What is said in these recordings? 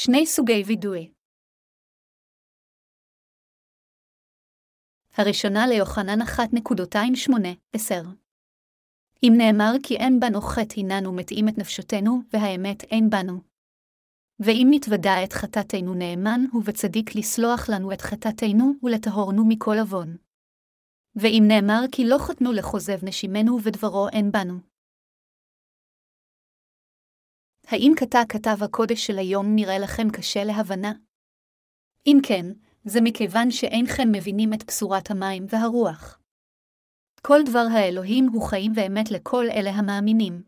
שני סוגי וידוי הראשונה ליוחנן 1.28-10 אם נאמר כי אין בנו חטא הננו מתאים את נפשותנו, והאמת אין בנו. ואם נתוודע את חטאתנו נאמן הוא וצדיק לסלוח לנו את חטאתנו ולטהורנו מכל עוון. ואם נאמר כי לא חתנו לכוזב נשימנו ודברו אין בנו. האם קטע כתב הקודש של היום נראה לכם קשה להבנה? אם כן, זה מכיוון שאינכם מבינים את בשורת המים והרוח. כל דבר האלוהים הוא חיים ואמת לכל אלה המאמינים.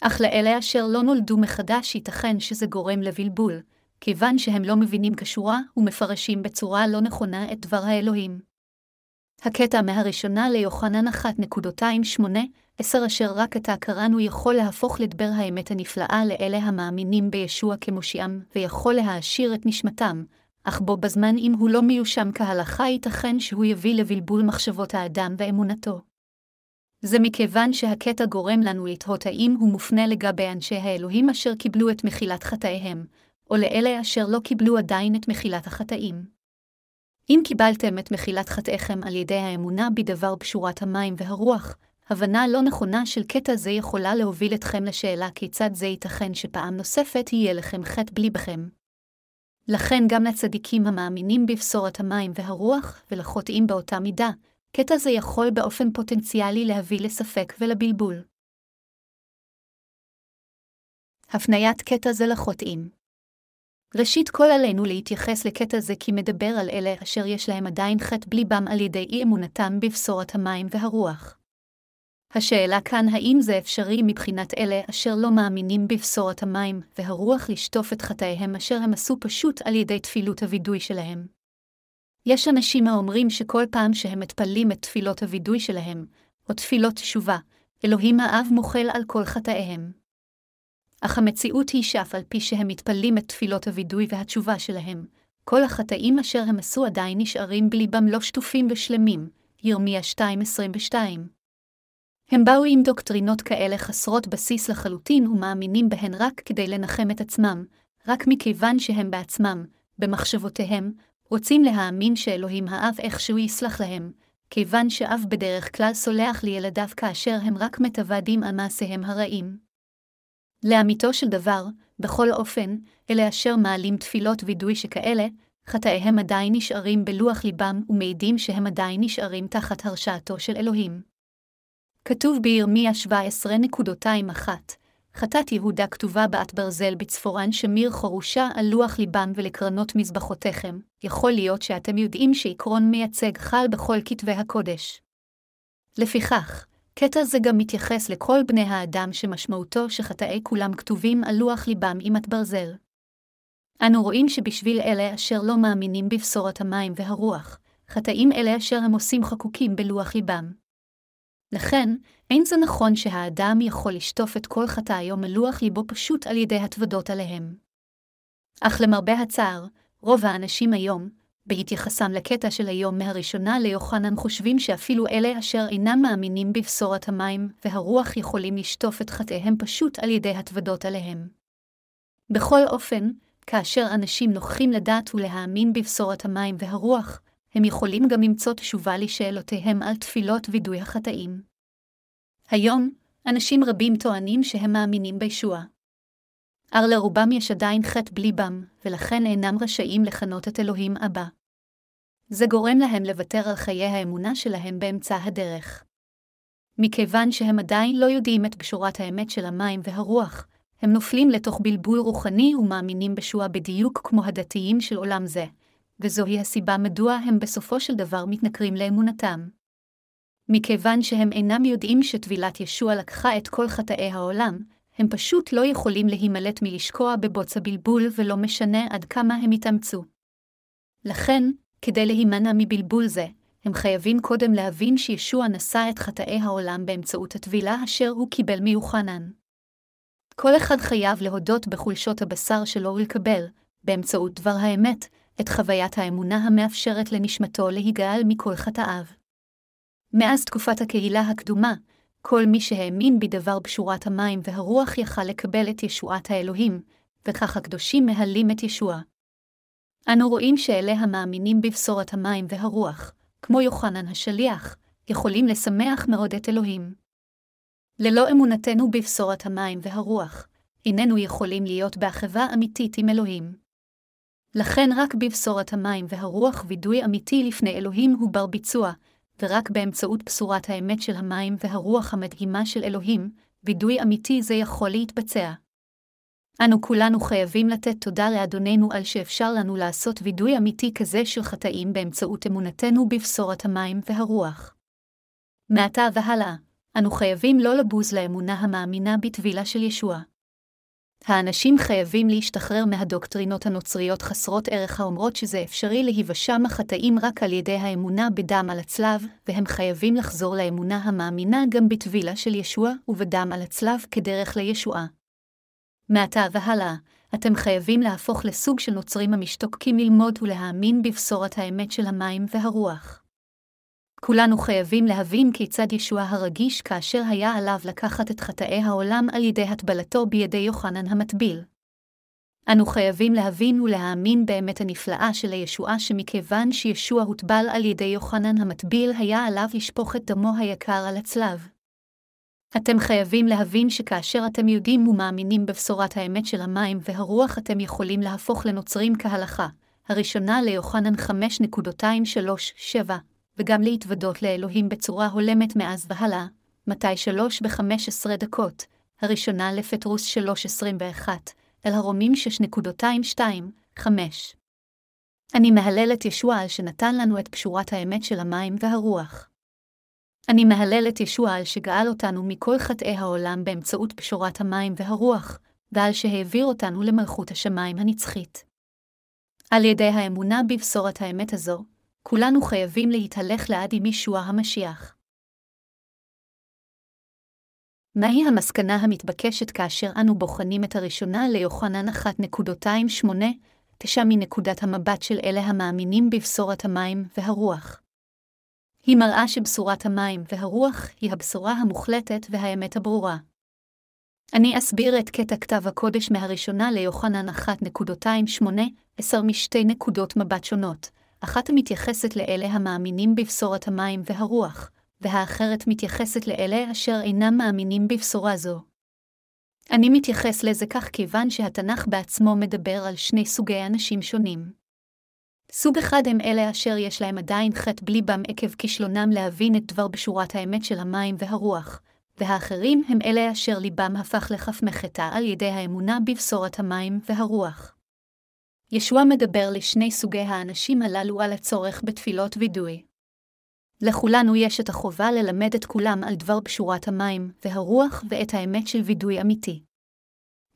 אך לאלה אשר לא נולדו מחדש ייתכן שזה גורם לבלבול, כיוון שהם לא מבינים כשורה ומפרשים בצורה לא נכונה את דבר האלוהים. הקטע מהראשונה ליוחנן 1.28 עשר אשר רק עתה קראנו יכול להפוך לדבר האמת הנפלאה לאלה המאמינים בישוע כמושיעם, ויכול להעשיר את נשמתם, אך בו בזמן אם הוא לא מיושם כהלכה ייתכן שהוא יביא לבלבול מחשבות האדם ואמונתו. זה מכיוון שהקטע גורם לנו לתהות האם הוא מופנה לגבי אנשי האלוהים אשר קיבלו את מחילת חטאיהם, או לאלה אשר לא קיבלו עדיין את מחילת החטאים. אם קיבלתם את מחילת חטאיכם על ידי האמונה בדבר פשורת המים והרוח, הבנה לא נכונה של קטע זה יכולה להוביל אתכם לשאלה כיצד זה ייתכן שפעם נוספת יהיה לכם חטא בליבכם. לכן גם לצדיקים המאמינים בבשורת המים והרוח, ולחוטאים באותה מידה, קטע זה יכול באופן פוטנציאלי להביא לספק ולבלבול. הפניית קטע זה לחוטאים ראשית כל עלינו להתייחס לקטע זה כי מדבר על אלה אשר יש להם עדיין חטא בליבם על ידי אי אמונתם בבשורת המים והרוח. השאלה כאן האם זה אפשרי מבחינת אלה אשר לא מאמינים בבשורת המים והרוח לשטוף את חטאיהם אשר הם עשו פשוט על ידי תפילות הווידוי שלהם. יש אנשים האומרים שכל פעם שהם מתפללים את תפילות הווידוי שלהם, או תפילות תשובה, אלוהים האב מוחל על כל חטאיהם. אך המציאות היא שאף על פי שהם מתפללים את תפילות הווידוי והתשובה שלהם, כל החטאים אשר הם עשו עדיין נשארים בליבם לא שטופים ושלמים, ירמיה 2.22. הם באו עם דוקטרינות כאלה חסרות בסיס לחלוטין ומאמינים בהן רק כדי לנחם את עצמם, רק מכיוון שהם בעצמם, במחשבותיהם, רוצים להאמין שאלוהים האב איכשהו יסלח להם, כיוון שאב בדרך כלל סולח לילדיו כאשר הם רק מתוודים על מעשיהם הרעים. לאמיתו של דבר, בכל אופן, אלה אשר מעלים תפילות וידוי שכאלה, חטאיהם עדיין נשארים בלוח ליבם ומעידים שהם עדיין נשארים תחת הרשעתו של אלוהים. כתוב בירמיה 17.21 חטאת יהודה כתובה בעת ברזל בצפורן שמיר חרושה על לוח ליבם ולקרנות מזבחותיכם, יכול להיות שאתם יודעים שעקרון מייצג חל בכל כתבי הקודש. לפיכך, קטע זה גם מתייחס לכל בני האדם שמשמעותו שחטאי כולם כתובים על לוח ליבם עם עת ברזל. אנו רואים שבשביל אלה אשר לא מאמינים בבשורת המים והרוח, חטאים אלה אשר הם עושים חקוקים בלוח ליבם. לכן, אין זה נכון שהאדם יכול לשטוף את כל חטאיו מלוח ליבו פשוט על ידי התוודות עליהם. אך למרבה הצער, רוב האנשים היום, בהתייחסם לקטע של היום מהראשונה ליוחנן חושבים שאפילו אלה אשר אינם מאמינים בבשורת המים והרוח יכולים לשטוף את חטאיהם פשוט על ידי התוודות עליהם. בכל אופן, כאשר אנשים נוכחים לדעת ולהאמין בבשורת המים והרוח, הם יכולים גם למצוא תשובה לשאלותיהם על תפילות וידוי החטאים. היום, אנשים רבים טוענים שהם מאמינים בישוע. אר לרובם יש עדיין חטא בליבם, ולכן אינם רשאים לכנות את אלוהים אבא. זה גורם להם לוותר על חיי האמונה שלהם באמצע הדרך. מכיוון שהם עדיין לא יודעים את בשורת האמת של המים והרוח, הם נופלים לתוך בלבול רוחני ומאמינים בשוע בדיוק כמו הדתיים של עולם זה, וזוהי הסיבה מדוע הם בסופו של דבר מתנכרים לאמונתם. מכיוון שהם אינם יודעים שטבילת ישוע לקחה את כל חטאי העולם, הם פשוט לא יכולים להימלט מלשקוע בבוץ הבלבול ולא משנה עד כמה הם יתאמצו. לכן, כדי להימנע מבלבול זה, הם חייבים קודם להבין שישוע נשא את חטאי העולם באמצעות הטבילה אשר הוא קיבל מיוחנן. כל אחד חייב להודות בחולשות הבשר שלו ולקבל, באמצעות דבר האמת, את חוויית האמונה המאפשרת לנשמתו להיגאל מכל חטאיו. מאז תקופת הקהילה הקדומה, כל מי שהאמין בדבר בשורת המים והרוח יכל לקבל את ישועת האלוהים, וכך הקדושים מהלים את ישוע. אנו רואים שאלה המאמינים בבשורת המים והרוח, כמו יוחנן השליח, יכולים לשמח מאוד את אלוהים. ללא אמונתנו בבשורת המים והרוח, איננו יכולים להיות באחווה אמיתית עם אלוהים. לכן רק בבשורת המים והרוח וידוי אמיתי לפני אלוהים הוא בר ביצוע, ורק באמצעות בשורת האמת של המים והרוח המדהימה של אלוהים, וידוי אמיתי זה יכול להתבצע. אנו כולנו חייבים לתת תודה לאדוננו על שאפשר לנו לעשות וידוי אמיתי כזה של חטאים באמצעות אמונתנו בבשורת המים והרוח. מעתה והלאה, אנו חייבים לא לבוז לאמונה המאמינה בטבילה של ישוע. האנשים חייבים להשתחרר מהדוקטרינות הנוצריות חסרות ערך האומרות שזה אפשרי להיוושע מחטאים רק על ידי האמונה בדם על הצלב, והם חייבים לחזור לאמונה המאמינה גם בטבילה של ישוע ובדם על הצלב כדרך לישועה. מעתה והלאה, אתם חייבים להפוך לסוג של נוצרים המשתוקקים ללמוד ולהאמין בבשורת האמת של המים והרוח. כולנו חייבים להבין כיצד ישוע הרגיש כאשר היה עליו לקחת את חטאי העולם על ידי הטבלתו בידי יוחנן המטביל. אנו חייבים להבין ולהאמין באמת הנפלאה של הישועה שמכיוון שישוע הוטבל על ידי יוחנן המטביל היה עליו לשפוך את דמו היקר על הצלב. אתם חייבים להבין שכאשר אתם יודעים ומאמינים בבשורת האמת של המים והרוח אתם יכולים להפוך לנוצרים כהלכה, הראשונה ליוחנן 5.237, וגם להתוודות לאלוהים בצורה הולמת מאז והלאה, מתי שלוש ב-15 דקות, הראשונה לפטרוס 3.21, אל הרומים 6.22, אני מהלל את ישוע על שנתן לנו את פשורת האמת של המים והרוח. אני מהלל את ישוע על שגאל אותנו מכל חטאי העולם באמצעות פשורת המים והרוח, ועל שהעביר אותנו למלכות השמיים הנצחית. על ידי האמונה בבשורת האמת הזו, כולנו חייבים להתהלך לעד עם ישוע המשיח. מהי המסקנה המתבקשת כאשר אנו בוחנים את הראשונה ליוחנן 1.28, תשע מנקודת המבט של אלה המאמינים בבשורת המים והרוח? היא מראה שבשורת המים והרוח היא הבשורה המוחלטת והאמת הברורה. אני אסביר את קטע כתב הקודש מהראשונה ליוחנן 1.28, עשר משתי נקודות מבט שונות, אחת המתייחסת לאלה המאמינים בבשורת המים והרוח, והאחרת מתייחסת לאלה אשר אינם מאמינים בבשורה זו. אני מתייחס לזה כך כיוון שהתנ"ך בעצמו מדבר על שני סוגי אנשים שונים. סוג אחד הם אלה אשר יש להם עדיין חטא בליבם עקב כישלונם להבין את דבר בשורת האמת של המים והרוח, והאחרים הם אלה אשר ליבם הפך לכף מחטא על ידי האמונה בבשורת המים והרוח. ישוע מדבר לשני סוגי האנשים הללו על הצורך בתפילות וידוי. לכולנו יש את החובה ללמד את כולם על דבר פשורת המים והרוח ואת האמת של וידוי אמיתי.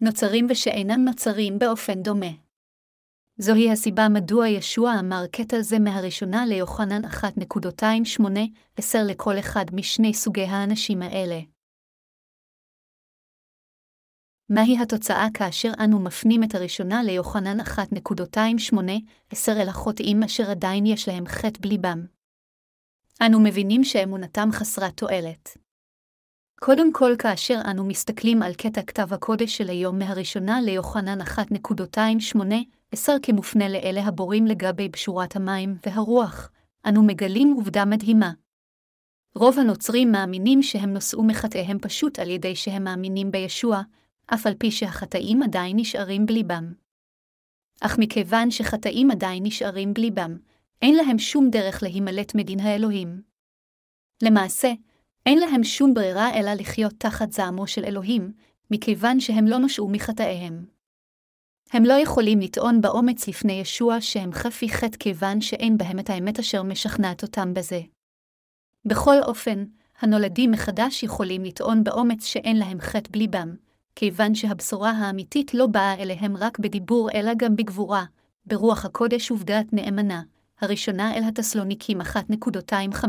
נוצרים ושאינם נוצרים באופן דומה. זוהי הסיבה מדוע ישוע אמר קטע זה מהראשונה ליוחנן 1.28, עשר לכל אחד משני סוגי האנשים האלה. מהי התוצאה כאשר אנו מפנים את הראשונה ליוחנן 1.28, עשר אל החוטאים אשר עדיין יש להם חטא בליבם? אנו מבינים שאמונתם חסרת תועלת. קודם כל כאשר אנו מסתכלים על קטע כתב הקודש של היום מהראשונה ליוחנן 1.28, עשר כמופנה לאלה הבורים לגבי בשורת המים והרוח, אנו מגלים עובדה מדהימה. רוב הנוצרים מאמינים שהם נושאו מחטאיהם פשוט על ידי שהם מאמינים בישוע, אף על פי שהחטאים עדיין נשארים בליבם. אך מכיוון שחטאים עדיין נשארים בליבם, אין להם שום דרך להימלט מדין האלוהים. למעשה, אין להם שום ברירה אלא לחיות תחת זעמו של אלוהים, מכיוון שהם לא נושעו מחטאיהם. הם לא יכולים לטעון באומץ לפני ישוע שהם חפי חטא כיוון שאין בהם את האמת אשר משכנעת אותם בזה. בכל אופן, הנולדים מחדש יכולים לטעון באומץ שאין להם חטא בליבם, כיוון שהבשורה האמיתית לא באה אליהם רק בדיבור אלא גם בגבורה, ברוח הקודש ובדעת נאמנה, הראשונה אל התסלוניקים 1.25.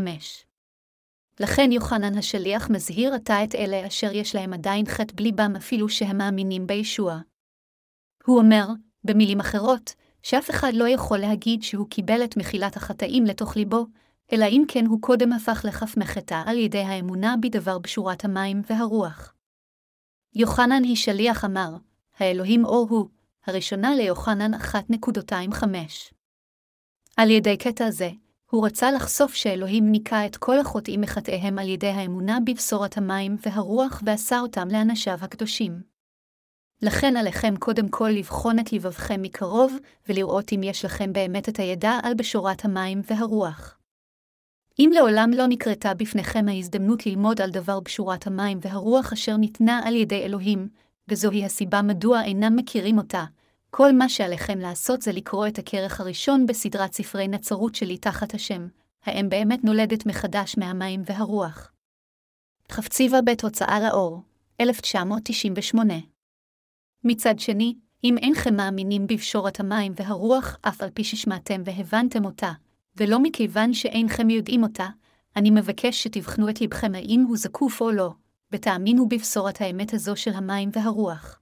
לכן יוחנן השליח מזהיר עתה את אלה אשר יש להם עדיין חטא בליבם אפילו שהם מאמינים בישוע. הוא אומר, במילים אחרות, שאף אחד לא יכול להגיד שהוא קיבל את מחילת החטאים לתוך ליבו, אלא אם כן הוא קודם הפך לכף מחטא על ידי האמונה בדבר בשורת המים והרוח. יוחנן היא שליח אמר, האלוהים אור הוא, הראשונה ליוחנן 1.25. על ידי קטע זה, הוא רצה לחשוף שאלוהים ניקה את כל החוטאים מחטאיהם על ידי האמונה בבשורת המים והרוח ועשה אותם לאנשיו הקדושים. לכן עליכם קודם כל לבחון את לבבכם מקרוב, ולראות אם יש לכם באמת את הידע על בשורת המים והרוח. אם לעולם לא נקרתה בפניכם ההזדמנות ללמוד על דבר בשורת המים והרוח אשר ניתנה על ידי אלוהים, וזוהי הסיבה מדוע אינם מכירים אותה, כל מה שעליכם לעשות זה לקרוא את הכרך הראשון בסדרת ספרי נצרות שלי תחת השם, האם באמת נולדת מחדש מהמים והרוח. חפציבה בית הוצאה לאור, 1998 מצד שני, אם אינכם מאמינים בפשורת המים והרוח, אף על פי ששמעתם והבנתם אותה, ולא מכיוון שאינכם יודעים אותה, אני מבקש שתבחנו את לבכם האם הוא זקוף או לא, ותאמינו בבשורת האמת הזו של המים והרוח.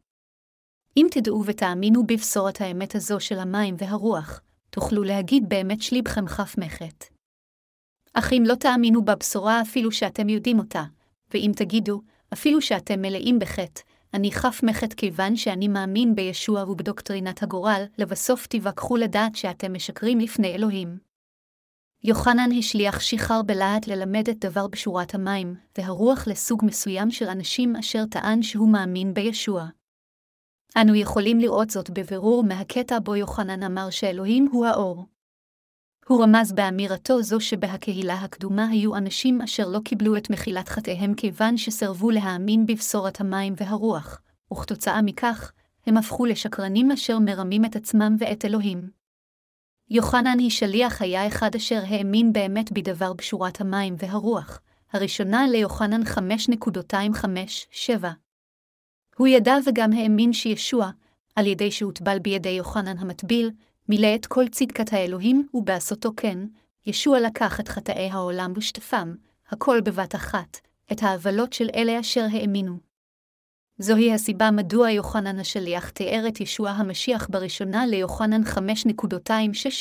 אם תדעו ותאמינו בבשורת האמת הזו של המים והרוח, תוכלו להגיד באמת שלבכם חף מחט. אך אם לא תאמינו בבשורה אפילו שאתם יודעים אותה, ואם תגידו, אפילו שאתם מלאים בחטא, אני חף מחט כיוון שאני מאמין בישוע ובדוקטרינת הגורל, לבסוף תיווכחו לדעת שאתם משקרים לפני אלוהים. יוחנן השליח שיחר בלהט ללמד את דבר בשורת המים, והרוח לסוג מסוים של אנשים אשר טען שהוא מאמין בישוע. אנו יכולים לראות זאת בבירור מהקטע בו יוחנן אמר שאלוהים הוא האור. הוא רמז באמירתו זו שבהקהילה הקדומה היו אנשים אשר לא קיבלו את מחילת חטאיהם כיוון שסרבו להאמין בבשורת המים והרוח, וכתוצאה מכך, הם הפכו לשקרנים אשר מרמים את עצמם ואת אלוהים. יוחנן היא שליח היה אחד אשר האמין באמת בדבר בשורת המים והרוח, הראשונה ליוחנן 5.257. הוא ידע וגם האמין שישוע, על ידי שהוטבל בידי יוחנן המטביל, מילא את כל צדקת האלוהים, ובעשותו כן, ישוע לקח את חטאי העולם ושטפם, הכל בבת אחת, את העוולות של אלה אשר האמינו. זוהי הסיבה מדוע יוחנן השליח תיאר את ישוע המשיח בראשונה ליוחנן 5.26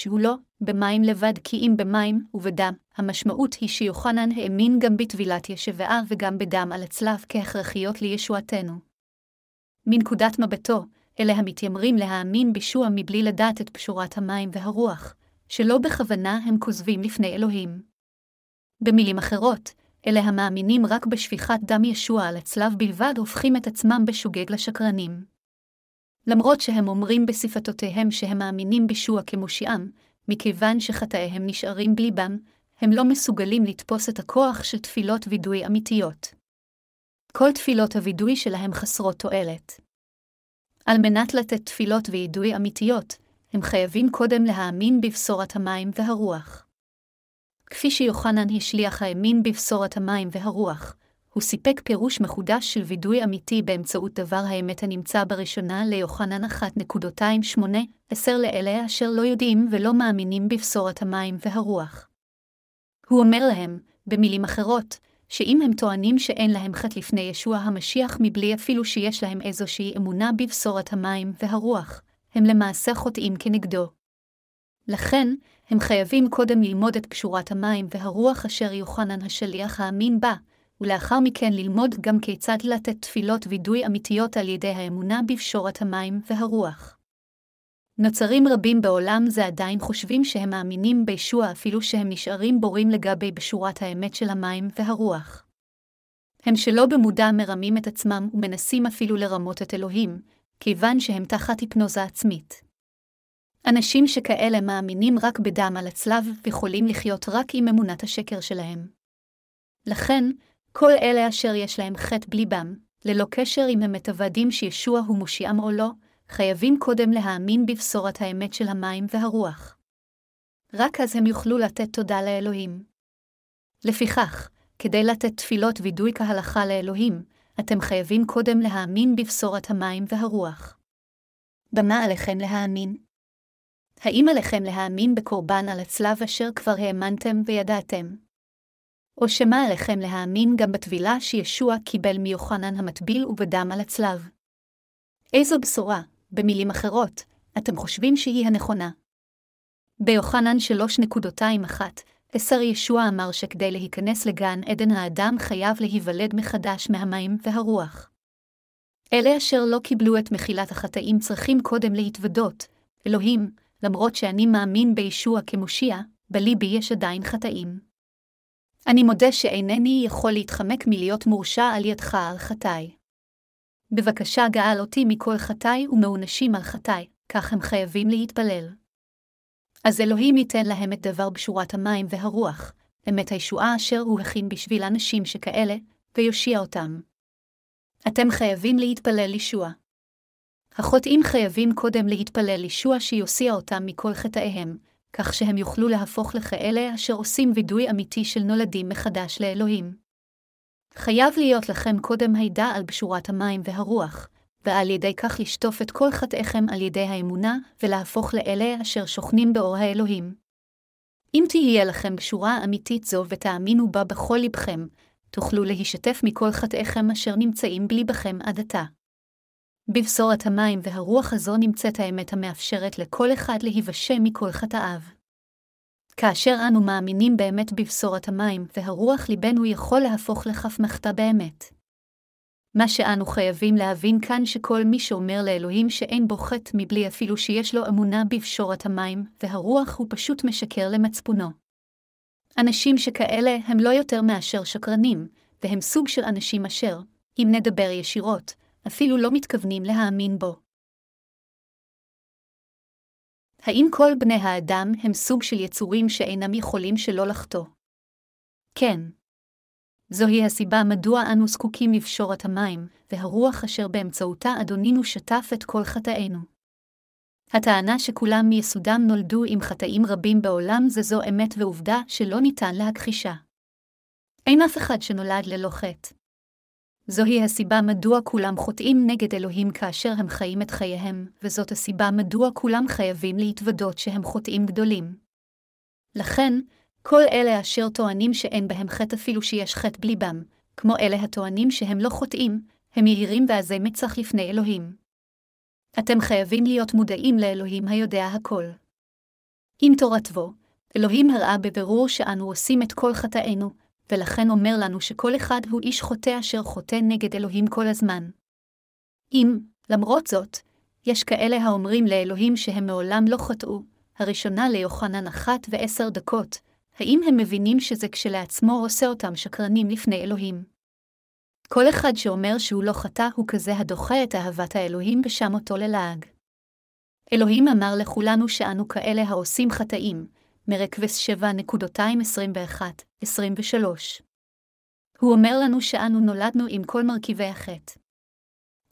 הוא לא במים לבד כי אם במים ובדם. המשמעות היא שיוחנן האמין גם בטבילת ישבעה וגם בדם על הצלב כהכרחיות לישועתנו. מנקודת מבטו, אלה המתיימרים להאמין בישוע מבלי לדעת את פשורת המים והרוח, שלא בכוונה הם כוזבים לפני אלוהים. במילים אחרות, אלה המאמינים רק בשפיכת דם ישוע על הצלב בלבד הופכים את עצמם בשוגג לשקרנים. למרות שהם אומרים בשפתותיהם שהם מאמינים בישוע כמושיעם, מכיוון שחטאיהם נשארים בליבם, הם לא מסוגלים לתפוס את הכוח של תפילות וידוי אמיתיות. כל תפילות הווידוי שלהם חסרות תועלת. על מנת לתת תפילות וידוי אמיתיות, הם חייבים קודם להאמין בבשורת המים והרוח. כפי שיוחנן השליח האמין בבשורת המים והרוח, הוא סיפק פירוש מחודש של וידוי אמיתי באמצעות דבר האמת הנמצא בראשונה ליוחנן 1.28, עשר לאלה אשר לא יודעים ולא מאמינים בבשורת המים והרוח. הוא אומר להם, במילים אחרות, שאם הם טוענים שאין להם חטא לפני ישוע המשיח מבלי אפילו שיש להם איזושהי אמונה בבשורת המים והרוח, הם למעשה חוטאים כנגדו. לכן, הם חייבים קודם ללמוד את קשורת המים והרוח אשר יוחנן השליח האמין בה, ולאחר מכן ללמוד גם כיצד לתת תפילות וידוי אמיתיות על ידי האמונה בפשורת המים והרוח. נוצרים רבים בעולם זה עדיין חושבים שהם מאמינים בישוע אפילו שהם נשארים בורים לגבי בשורת האמת של המים והרוח. הם שלא במודע מרמים את עצמם ומנסים אפילו לרמות את אלוהים, כיוון שהם תחת היפנוזה עצמית. אנשים שכאלה מאמינים רק בדם על הצלב ויכולים לחיות רק עם אמונת השקר שלהם. לכן, כל אלה אשר יש להם חטא בליבם, ללא קשר אם הם מתוודים שישוע הוא מושיעם או לא, חייבים קודם להאמין בבשורת האמת של המים והרוח. רק אז הם יוכלו לתת תודה לאלוהים. לפיכך, כדי לתת תפילות וידוי כהלכה לאלוהים, אתם חייבים קודם להאמין בבשורת המים והרוח. במה עליכם להאמין? האם עליכם להאמין בקורבן על הצלב אשר כבר האמנתם וידעתם? או שמא עליכם להאמין גם בטבילה שישוע קיבל מיוחנן המטביל ובדם על הצלב? איזו בשורה, במילים אחרות, אתם חושבים שהיא הנכונה? ביוחנן 3.21, עשר ישוע אמר שכדי להיכנס לגן עדן האדם חייב להיוולד מחדש מהמים והרוח. אלה אשר לא קיבלו את מחילת החטאים צריכים קודם להתוודות, אלוהים, למרות שאני מאמין בישוע כמושיע, בליבי יש עדיין חטאים. אני מודה שאינני יכול להתחמק מלהיות מורשע על ידך על חטאי. בבקשה גאל אותי מכל חטאי ומעונשים על חטאי, כך הם חייבים להתפלל. אז אלוהים ייתן להם את דבר בשורת המים והרוח, אמת הישועה אשר הוא הכין בשביל אנשים שכאלה, ויושיע אותם. אתם חייבים להתפלל לישוע. החוטאים חייבים קודם להתפלל לישוע שיוסיע אותם מכל חטאיהם, כך שהם יוכלו להפוך לכאלה אשר עושים וידוי אמיתי של נולדים מחדש לאלוהים. חייב להיות לכם קודם הידע על בשורת המים והרוח, ועל ידי כך לשטוף את כל חטאיכם על ידי האמונה, ולהפוך לאלה אשר שוכנים באור האלוהים. אם תהיה לכם בשורה אמיתית זו ותאמינו בה בכל לבכם, תוכלו להישתף מכל חטאיכם אשר נמצאים בליבכם עד עתה. בבשורת המים והרוח הזו נמצאת האמת המאפשרת לכל אחד להיוושע מכל חטאיו. כאשר אנו מאמינים באמת בבשורת המים והרוח ליבנו יכול להפוך לכף מחטא באמת. מה שאנו חייבים להבין כאן שכל מי שאומר לאלוהים שאין בו חטא מבלי אפילו שיש לו אמונה בבשורת המים והרוח הוא פשוט משקר למצפונו. אנשים שכאלה הם לא יותר מאשר שקרנים, והם סוג של אנשים אשר, אם נדבר ישירות, אפילו לא מתכוונים להאמין בו. האם כל בני האדם הם סוג של יצורים שאינם יכולים שלא לחטוא? כן. זוהי הסיבה מדוע אנו זקוקים לבשורת המים, והרוח אשר באמצעותה אדונינו שטף את כל חטאינו. הטענה שכולם מיסודם נולדו עם חטאים רבים בעולם זה זו אמת ועובדה שלא ניתן להכחישה. אין אף אחד שנולד ללא חטא. זוהי הסיבה מדוע כולם חוטאים נגד אלוהים כאשר הם חיים את חייהם, וזאת הסיבה מדוע כולם חייבים להתוודות שהם חוטאים גדולים. לכן, כל אלה אשר טוענים שאין בהם חטא אפילו שיש חטא בליבם, כמו אלה הטוענים שהם לא חוטאים, הם יהירים ועזי מצח לפני אלוהים. אתם חייבים להיות מודעים לאלוהים היודע הכל. עם תורתו, אלוהים הראה בבירור שאנו עושים את כל חטאינו, ולכן אומר לנו שכל אחד הוא איש חוטא אשר חוטא נגד אלוהים כל הזמן. אם, למרות זאת, יש כאלה האומרים לאלוהים שהם מעולם לא חטאו, הראשונה ליוחנן אחת ועשר דקות, האם הם מבינים שזה כשלעצמו עושה אותם שקרנים לפני אלוהים? כל אחד שאומר שהוא לא חטא הוא כזה הדוחה את אהבת האלוהים ושם אותו ללעג. אלוהים אמר לכולנו שאנו כאלה העושים חטאים, מרקבס 7.221-23. הוא אומר לנו שאנו נולדנו עם כל מרכיבי החטא.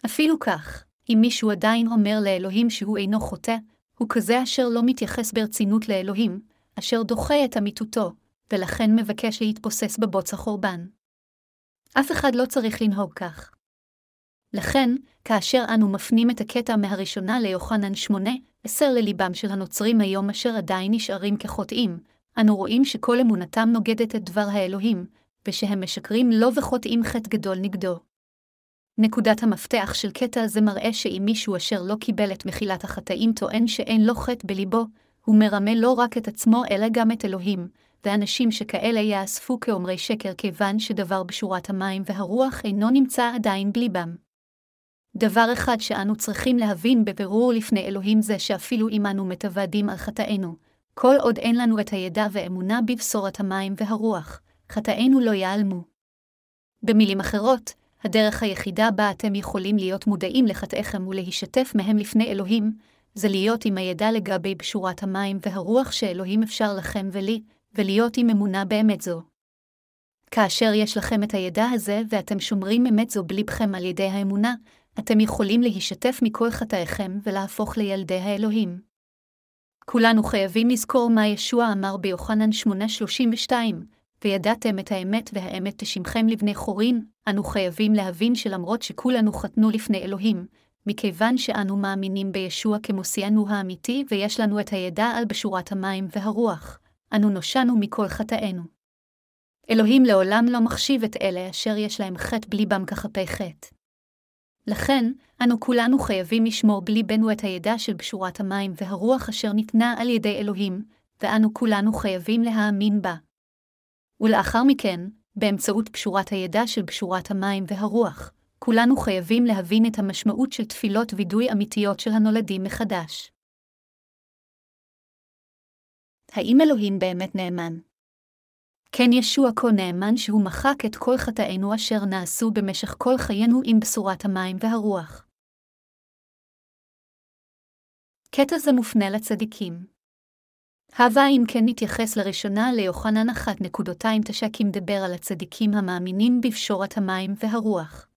אפילו כך, אם מישהו עדיין אומר לאלוהים שהוא אינו חוטא, הוא כזה אשר לא מתייחס ברצינות לאלוהים, אשר דוחה את אמיתותו, ולכן מבקש להתבוסס בבוץ החורבן. אף אחד לא צריך לנהוג כך. לכן, כאשר אנו מפנים את הקטע מהראשונה ליוחנן 8, עשר לליבם של הנוצרים היום אשר עדיין נשארים כחוטאים, אנו רואים שכל אמונתם נוגדת את דבר האלוהים, ושהם משקרים לו וחוטאים חטא גדול נגדו. נקודת המפתח של קטע זה מראה שאם מישהו אשר לא קיבל את מחילת החטאים טוען שאין לו חטא בליבו, הוא מרמה לא רק את עצמו אלא גם את אלוהים, ואנשים שכאלה יאספו כאומרי שקר כיוון שדבר בשורת המים והרוח אינו נמצא עדיין בליבם. דבר אחד שאנו צריכים להבין בבירור לפני אלוהים זה שאפילו אם אנו מתוודים על חטאינו, כל עוד אין לנו את הידע ואמונה בבשורת המים והרוח, חטאינו לא ייעלמו. במילים אחרות, הדרך היחידה בה אתם יכולים להיות מודעים לחטאיכם ולהישתף מהם לפני אלוהים, זה להיות עם הידע לגבי בשורת המים והרוח שאלוהים אפשר לכם ולי, ולהיות עם אמונה באמת זו. כאשר יש לכם את הידע הזה ואתם שומרים אמת זו בלבכם על ידי האמונה, אתם יכולים להישתף מכל חטאיכם ולהפוך לילדי האלוהים. כולנו חייבים לזכור מה ישוע אמר ביוחנן 8:32, וידעתם את האמת והאמת תשמכם לבני חורין, אנו חייבים להבין שלמרות שכולנו חתנו לפני אלוהים, מכיוון שאנו מאמינים בישוע כמושיענו האמיתי ויש לנו את הידע על בשורת המים והרוח, אנו נושענו מכל חטאינו. אלוהים לעולם לא מחשיב את אלה אשר יש להם חטא בליבם כחפי חטא. לכן, אנו כולנו חייבים לשמור בליבנו את הידע של בשורת המים והרוח אשר ניתנה על ידי אלוהים, ואנו כולנו חייבים להאמין בה. ולאחר מכן, באמצעות בשורת הידע של בשורת המים והרוח, כולנו חייבים להבין את המשמעות של תפילות וידוי אמיתיות של הנולדים מחדש. האם אלוהים באמת נאמן? כן ישוע כה נאמן שהוא מחק את כל חטאינו אשר נעשו במשך כל חיינו עם בשורת המים והרוח. קטע זה מופנה לצדיקים. הווה אם כן נתייחס לראשונה ליוחנן 1.29 כמדבר על הצדיקים המאמינים בפשורת המים והרוח.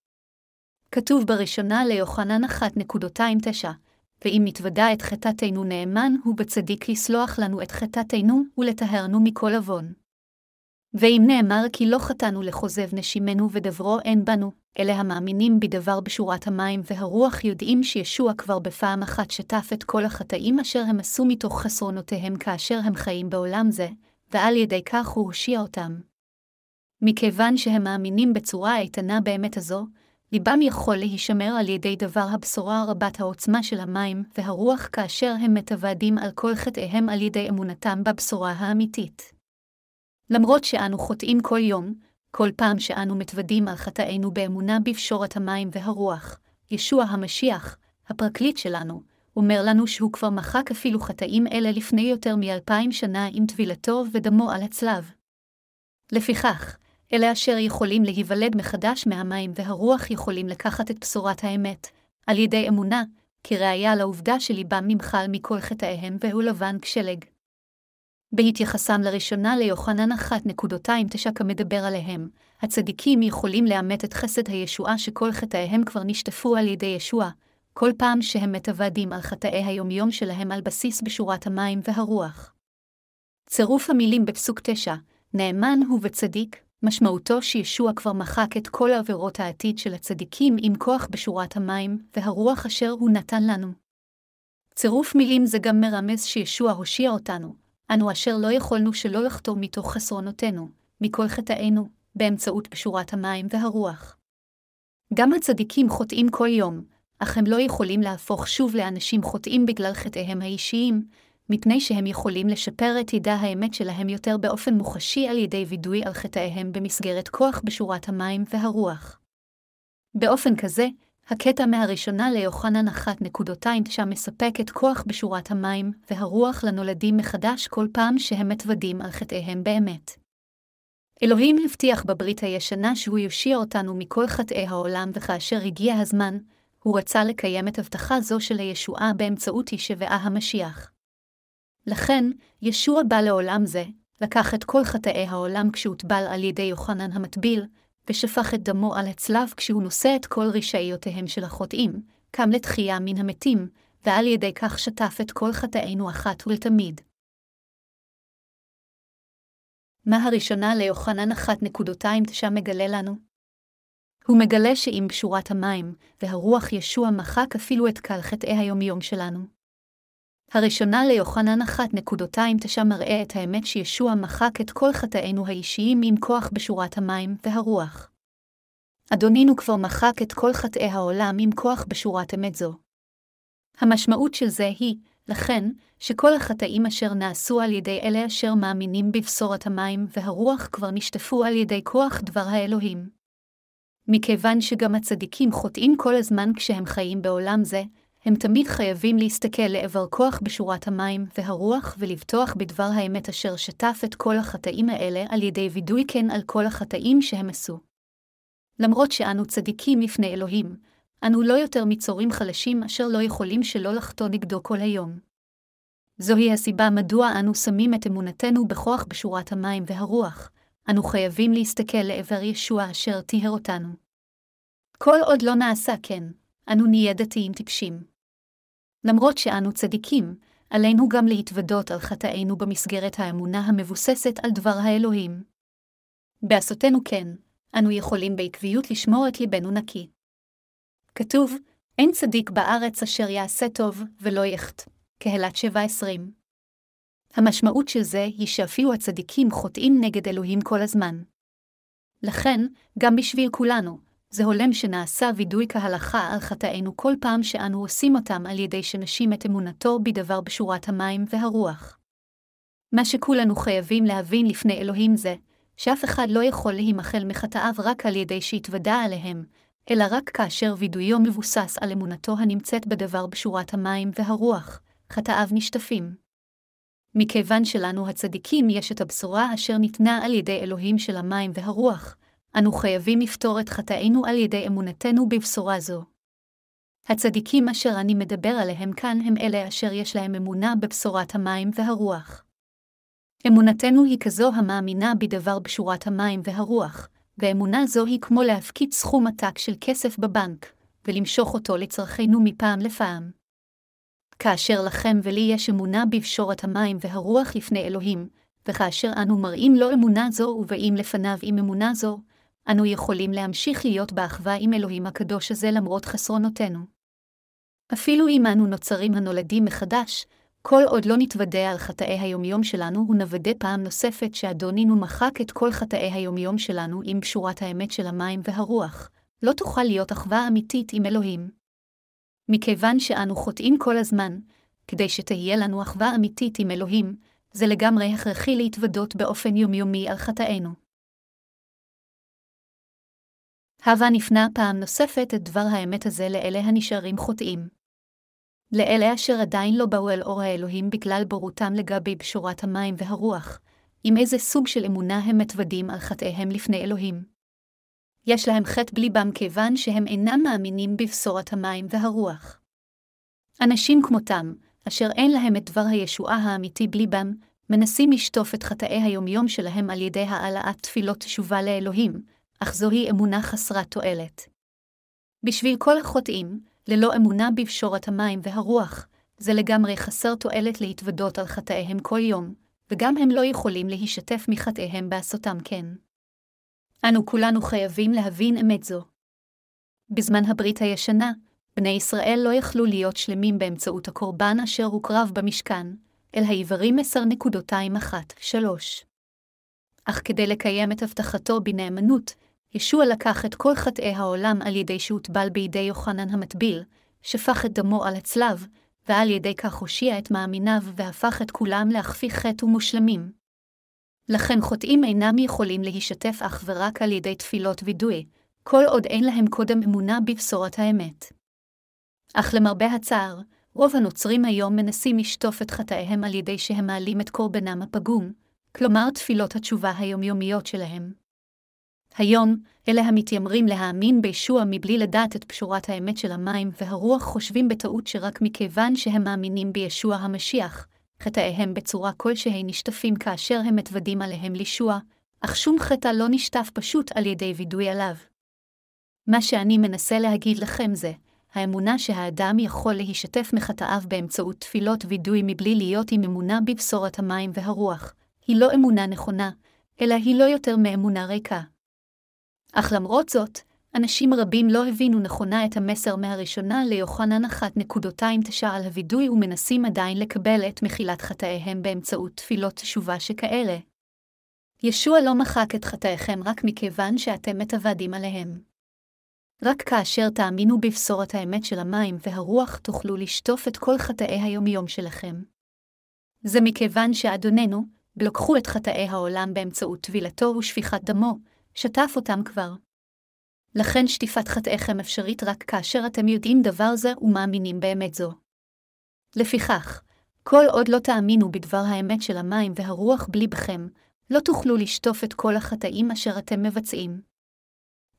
כתוב בראשונה ליוחנן 1.29, ואם נתוודע את חטאתנו נאמן, הוא בצדיק לסלוח לנו את חטאתנו ולטהרנו מכל עוון. ואם נאמר כי לא חטאנו לכוזב נשימנו ודברו אין בנו, אלה המאמינים בדבר בשורת המים והרוח יודעים שישוע כבר בפעם אחת שטף את כל החטאים אשר הם עשו מתוך חסרונותיהם כאשר הם חיים בעולם זה, ועל ידי כך הוא הושיע אותם. מכיוון שהם מאמינים בצורה איתנה באמת הזו, ליבם יכול להישמר על ידי דבר הבשורה רבת העוצמה של המים והרוח כאשר הם מתוודים על כל חטאיהם על ידי אמונתם בבשורה האמיתית. למרות שאנו חוטאים כל יום, כל פעם שאנו מתוודים על חטאינו באמונה בפשורת המים והרוח, ישוע המשיח, הפרקליט שלנו, אומר לנו שהוא כבר מחק אפילו חטאים אלה לפני יותר מאלפיים שנה עם טבילתו ודמו על הצלב. לפיכך, אלה אשר יכולים להיוולד מחדש מהמים והרוח יכולים לקחת את בשורת האמת, על ידי אמונה, כראיה לעובדה שליבם נמחל מכל חטאיהם והוא לבן כשלג. בהתייחסם לראשונה ליוחנן 1.29 כמדבר עליהם, הצדיקים יכולים לאמת את חסד הישועה שכל חטאיהם כבר נשטפו על ידי ישוע, כל פעם שהם מתוודים על חטאי היומיום שלהם על בסיס בשורת המים והרוח. צירוף המילים בפסוק 9, נאמן הוא וצדיק, משמעותו שישוע כבר מחק את כל עבירות העתיד של הצדיקים עם כוח בשורת המים והרוח אשר הוא נתן לנו. צירוף מילים זה גם מרמז שישוע הושיע אותנו, אנו אשר לא יכולנו שלא לחתור מתוך חסרונותינו, מכל חטאינו, באמצעות בשורת המים והרוח. גם הצדיקים חוטאים כל יום, אך הם לא יכולים להפוך שוב לאנשים חוטאים בגלל חטאיהם האישיים, מפני שהם יכולים לשפר את ידע האמת שלהם יותר באופן מוחשי על ידי וידוי על חטאיהם במסגרת כוח בשורת המים והרוח. באופן כזה, הקטע מהראשונה ליוחנן 1.9 מספק את כוח בשורת המים והרוח לנולדים מחדש כל פעם שהם מתוודים על חטאיהם באמת. אלוהים הבטיח בברית הישנה שהוא יושיע אותנו מכל חטאי העולם, וכאשר הגיע הזמן, הוא רצה לקיים את הבטחה זו של הישועה באמצעות הישבעה המשיח. לכן, ישוע בא לעולם זה, לקח את כל חטאי העולם כשהוטבל על ידי יוחנן המטביל, ושפך את דמו על הצלב כשהוא נושא את כל רשעיותיהם של החוטאים, קם לתחייה מן המתים, ועל ידי כך שטף את כל חטאינו אחת ולתמיד. מה הראשונה ליוחנן 1.29 מגלה לנו? הוא מגלה שעם בשורת המים, והרוח ישוע מחק אפילו את קל חטאי היומיום שלנו. הראשונה ליוחנן 1.29 מראה את האמת שישוע מחק את כל חטאינו האישיים עם כוח בשורת המים והרוח. אדונינו כבר מחק את כל חטאי העולם עם כוח בשורת אמת זו. המשמעות של זה היא, לכן, שכל החטאים אשר נעשו על ידי אלה אשר מאמינים בבשורת המים והרוח כבר נשטפו על ידי כוח דבר האלוהים. מכיוון שגם הצדיקים חוטאים כל הזמן כשהם חיים בעולם זה, הם תמיד חייבים להסתכל לעבר כוח בשורת המים והרוח ולבטוח בדבר האמת אשר שטף את כל החטאים האלה על ידי וידוי כן על כל החטאים שהם עשו. למרות שאנו צדיקים לפני אלוהים, אנו לא יותר מצורים חלשים אשר לא יכולים שלא לחטוא נגדו כל היום. זוהי הסיבה מדוע אנו שמים את אמונתנו בכוח בשורת המים והרוח, אנו חייבים להסתכל לעבר ישוע אשר טיהר אותנו. כל עוד לא נעשה כן, אנו נהיה דתיים טיפשים. למרות שאנו צדיקים, עלינו גם להתוודות על חטאינו במסגרת האמונה המבוססת על דבר האלוהים. בעשותנו כן, אנו יכולים בעקביות לשמור את ליבנו נקי. כתוב, אין צדיק בארץ אשר יעשה טוב ולא יחט, קהלת שבע עשרים. המשמעות של זה היא שאפילו הצדיקים חוטאים נגד אלוהים כל הזמן. לכן, גם בשביל כולנו, זה הולם שנעשה וידוי כהלכה על חטאינו כל פעם שאנו עושים אותם על ידי שנשים את אמונתו בדבר בשורת המים והרוח. מה שכולנו חייבים להבין לפני אלוהים זה, שאף אחד לא יכול להימחל מחטאיו רק על ידי שהתוודה עליהם, אלא רק כאשר וידויו מבוסס על אמונתו הנמצאת בדבר בשורת המים והרוח, חטאיו נשטפים. מכיוון שלנו הצדיקים יש את הבשורה אשר ניתנה על ידי אלוהים של המים והרוח, אנו חייבים לפתור את חטאינו על ידי אמונתנו בבשורה זו. הצדיקים אשר אני מדבר עליהם כאן הם אלה אשר יש להם אמונה בבשורת המים והרוח. אמונתנו היא כזו המאמינה בדבר בשורת המים והרוח, ואמונה זו היא כמו להפקיד סכום עתק של כסף בבנק, ולמשוך אותו לצרכינו מפעם לפעם. כאשר לכם ולי יש אמונה בפשורת המים והרוח לפני אלוהים, וכאשר אנו מראים לו אמונה זו ובאים לפניו עם אמונה זו, אנו יכולים להמשיך להיות באחווה עם אלוהים הקדוש הזה למרות חסרונותינו. אפילו אם אנו נוצרים הנולדים מחדש, כל עוד לא נתוודה על חטאי היומיום שלנו, ונוודא פעם נוספת שאדונינו מחק את כל חטאי היומיום שלנו עם שורת האמת של המים והרוח, לא תוכל להיות אחווה אמיתית עם אלוהים. מכיוון שאנו חוטאים כל הזמן, כדי שתהיה לנו אחווה אמיתית עם אלוהים, זה לגמרי הכרחי להתוודות באופן יומיומי על חטאינו. הווה נפנה פעם נוספת את דבר האמת הזה לאלה הנשארים חוטאים. לאלה אשר עדיין לא באו אל אור האלוהים בגלל בורותם לגבי בשורת המים והרוח, עם איזה סוג של אמונה הם מתוודים על חטאיהם לפני אלוהים. יש להם חטא בליבם כיוון שהם אינם מאמינים בבשורת המים והרוח. אנשים כמותם, אשר אין להם את דבר הישועה האמיתי בליבם, מנסים לשטוף את חטאי היומיום שלהם על ידי העלאת תפילות תשובה לאלוהים, אך זוהי אמונה חסרת תועלת. בשביל כל החוטאים, ללא אמונה בפשורת המים והרוח, זה לגמרי חסר תועלת להתוודות על חטאיהם כל יום, וגם הם לא יכולים להישתף מחטאיהם בעשותם כן. אנו כולנו חייבים להבין אמת זו. בזמן הברית הישנה, בני ישראל לא יכלו להיות שלמים באמצעות הקורבן אשר הוקרב במשכן, אל העברים 10.21-3. אך כדי לקיים את הבטחתו בנאמנות, ישוע לקח את כל חטאי העולם על ידי שהוטבל בידי יוחנן המטביל, שפך את דמו על הצלב, ועל ידי כך הושיע את מאמיניו והפך את כולם להכפי חטא ומושלמים. לכן חוטאים אינם יכולים להישתף אך ורק על ידי תפילות וידוי, כל עוד אין להם קודם אמונה בבשורת האמת. אך למרבה הצער, רוב הנוצרים היום מנסים לשטוף את חטאיהם על ידי שהם מעלים את קורבנם הפגום, כלומר תפילות התשובה היומיומיות שלהם. היום, אלה המתיימרים להאמין בישוע מבלי לדעת את פשורת האמת של המים והרוח חושבים בטעות שרק מכיוון שהם מאמינים בישוע המשיח, חטאיהם בצורה כלשהי נשטפים כאשר הם מתוודים עליהם לישוע, אך שום חטא לא נשטף פשוט על ידי וידוי עליו. מה שאני מנסה להגיד לכם זה, האמונה שהאדם יכול להישתף מחטאיו באמצעות תפילות וידוי מבלי להיות עם אמונה בבשורת המים והרוח, היא לא אמונה נכונה, אלא היא לא יותר מאמונה ריקה. אך למרות זאת, אנשים רבים לא הבינו נכונה את המסר מהראשונה ליוחנן 1.29 על הווידוי ומנסים עדיין לקבל את מחילת חטאיהם באמצעות תפילות תשובה שכאלה. ישוע לא מחק את חטאיכם רק מכיוון שאתם מתוודים עליהם. רק כאשר תאמינו בבשורת האמת של המים והרוח תוכלו לשטוף את כל חטאי היומיום שלכם. זה מכיוון שאדוננו, לקחו את חטאי העולם באמצעות טבילתו ושפיכת דמו, שטף אותם כבר. לכן שטיפת חטאיכם אפשרית רק כאשר אתם יודעים דבר זה ומאמינים באמת זו. לפיכך, כל עוד לא תאמינו בדבר האמת של המים והרוח בליבכם, לא תוכלו לשטוף את כל החטאים אשר אתם מבצעים.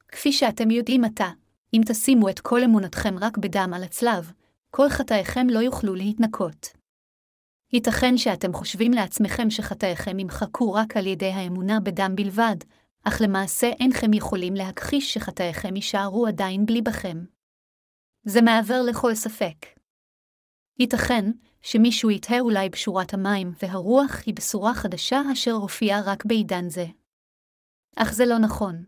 כפי שאתם יודעים עתה, אם תשימו את כל אמונתכם רק בדם על הצלב, כל חטאיכם לא יוכלו להתנקות. ייתכן שאתם חושבים לעצמכם שחטאיכם ימחקו רק על ידי האמונה בדם בלבד, אך למעשה אינכם יכולים להכחיש שחטאיכם יישארו עדיין בלי בכם. זה מעבר לכל ספק. ייתכן שמישהו יתהה אולי בשורת המים, והרוח היא בשורה חדשה אשר הופיעה רק בעידן זה. אך זה לא נכון.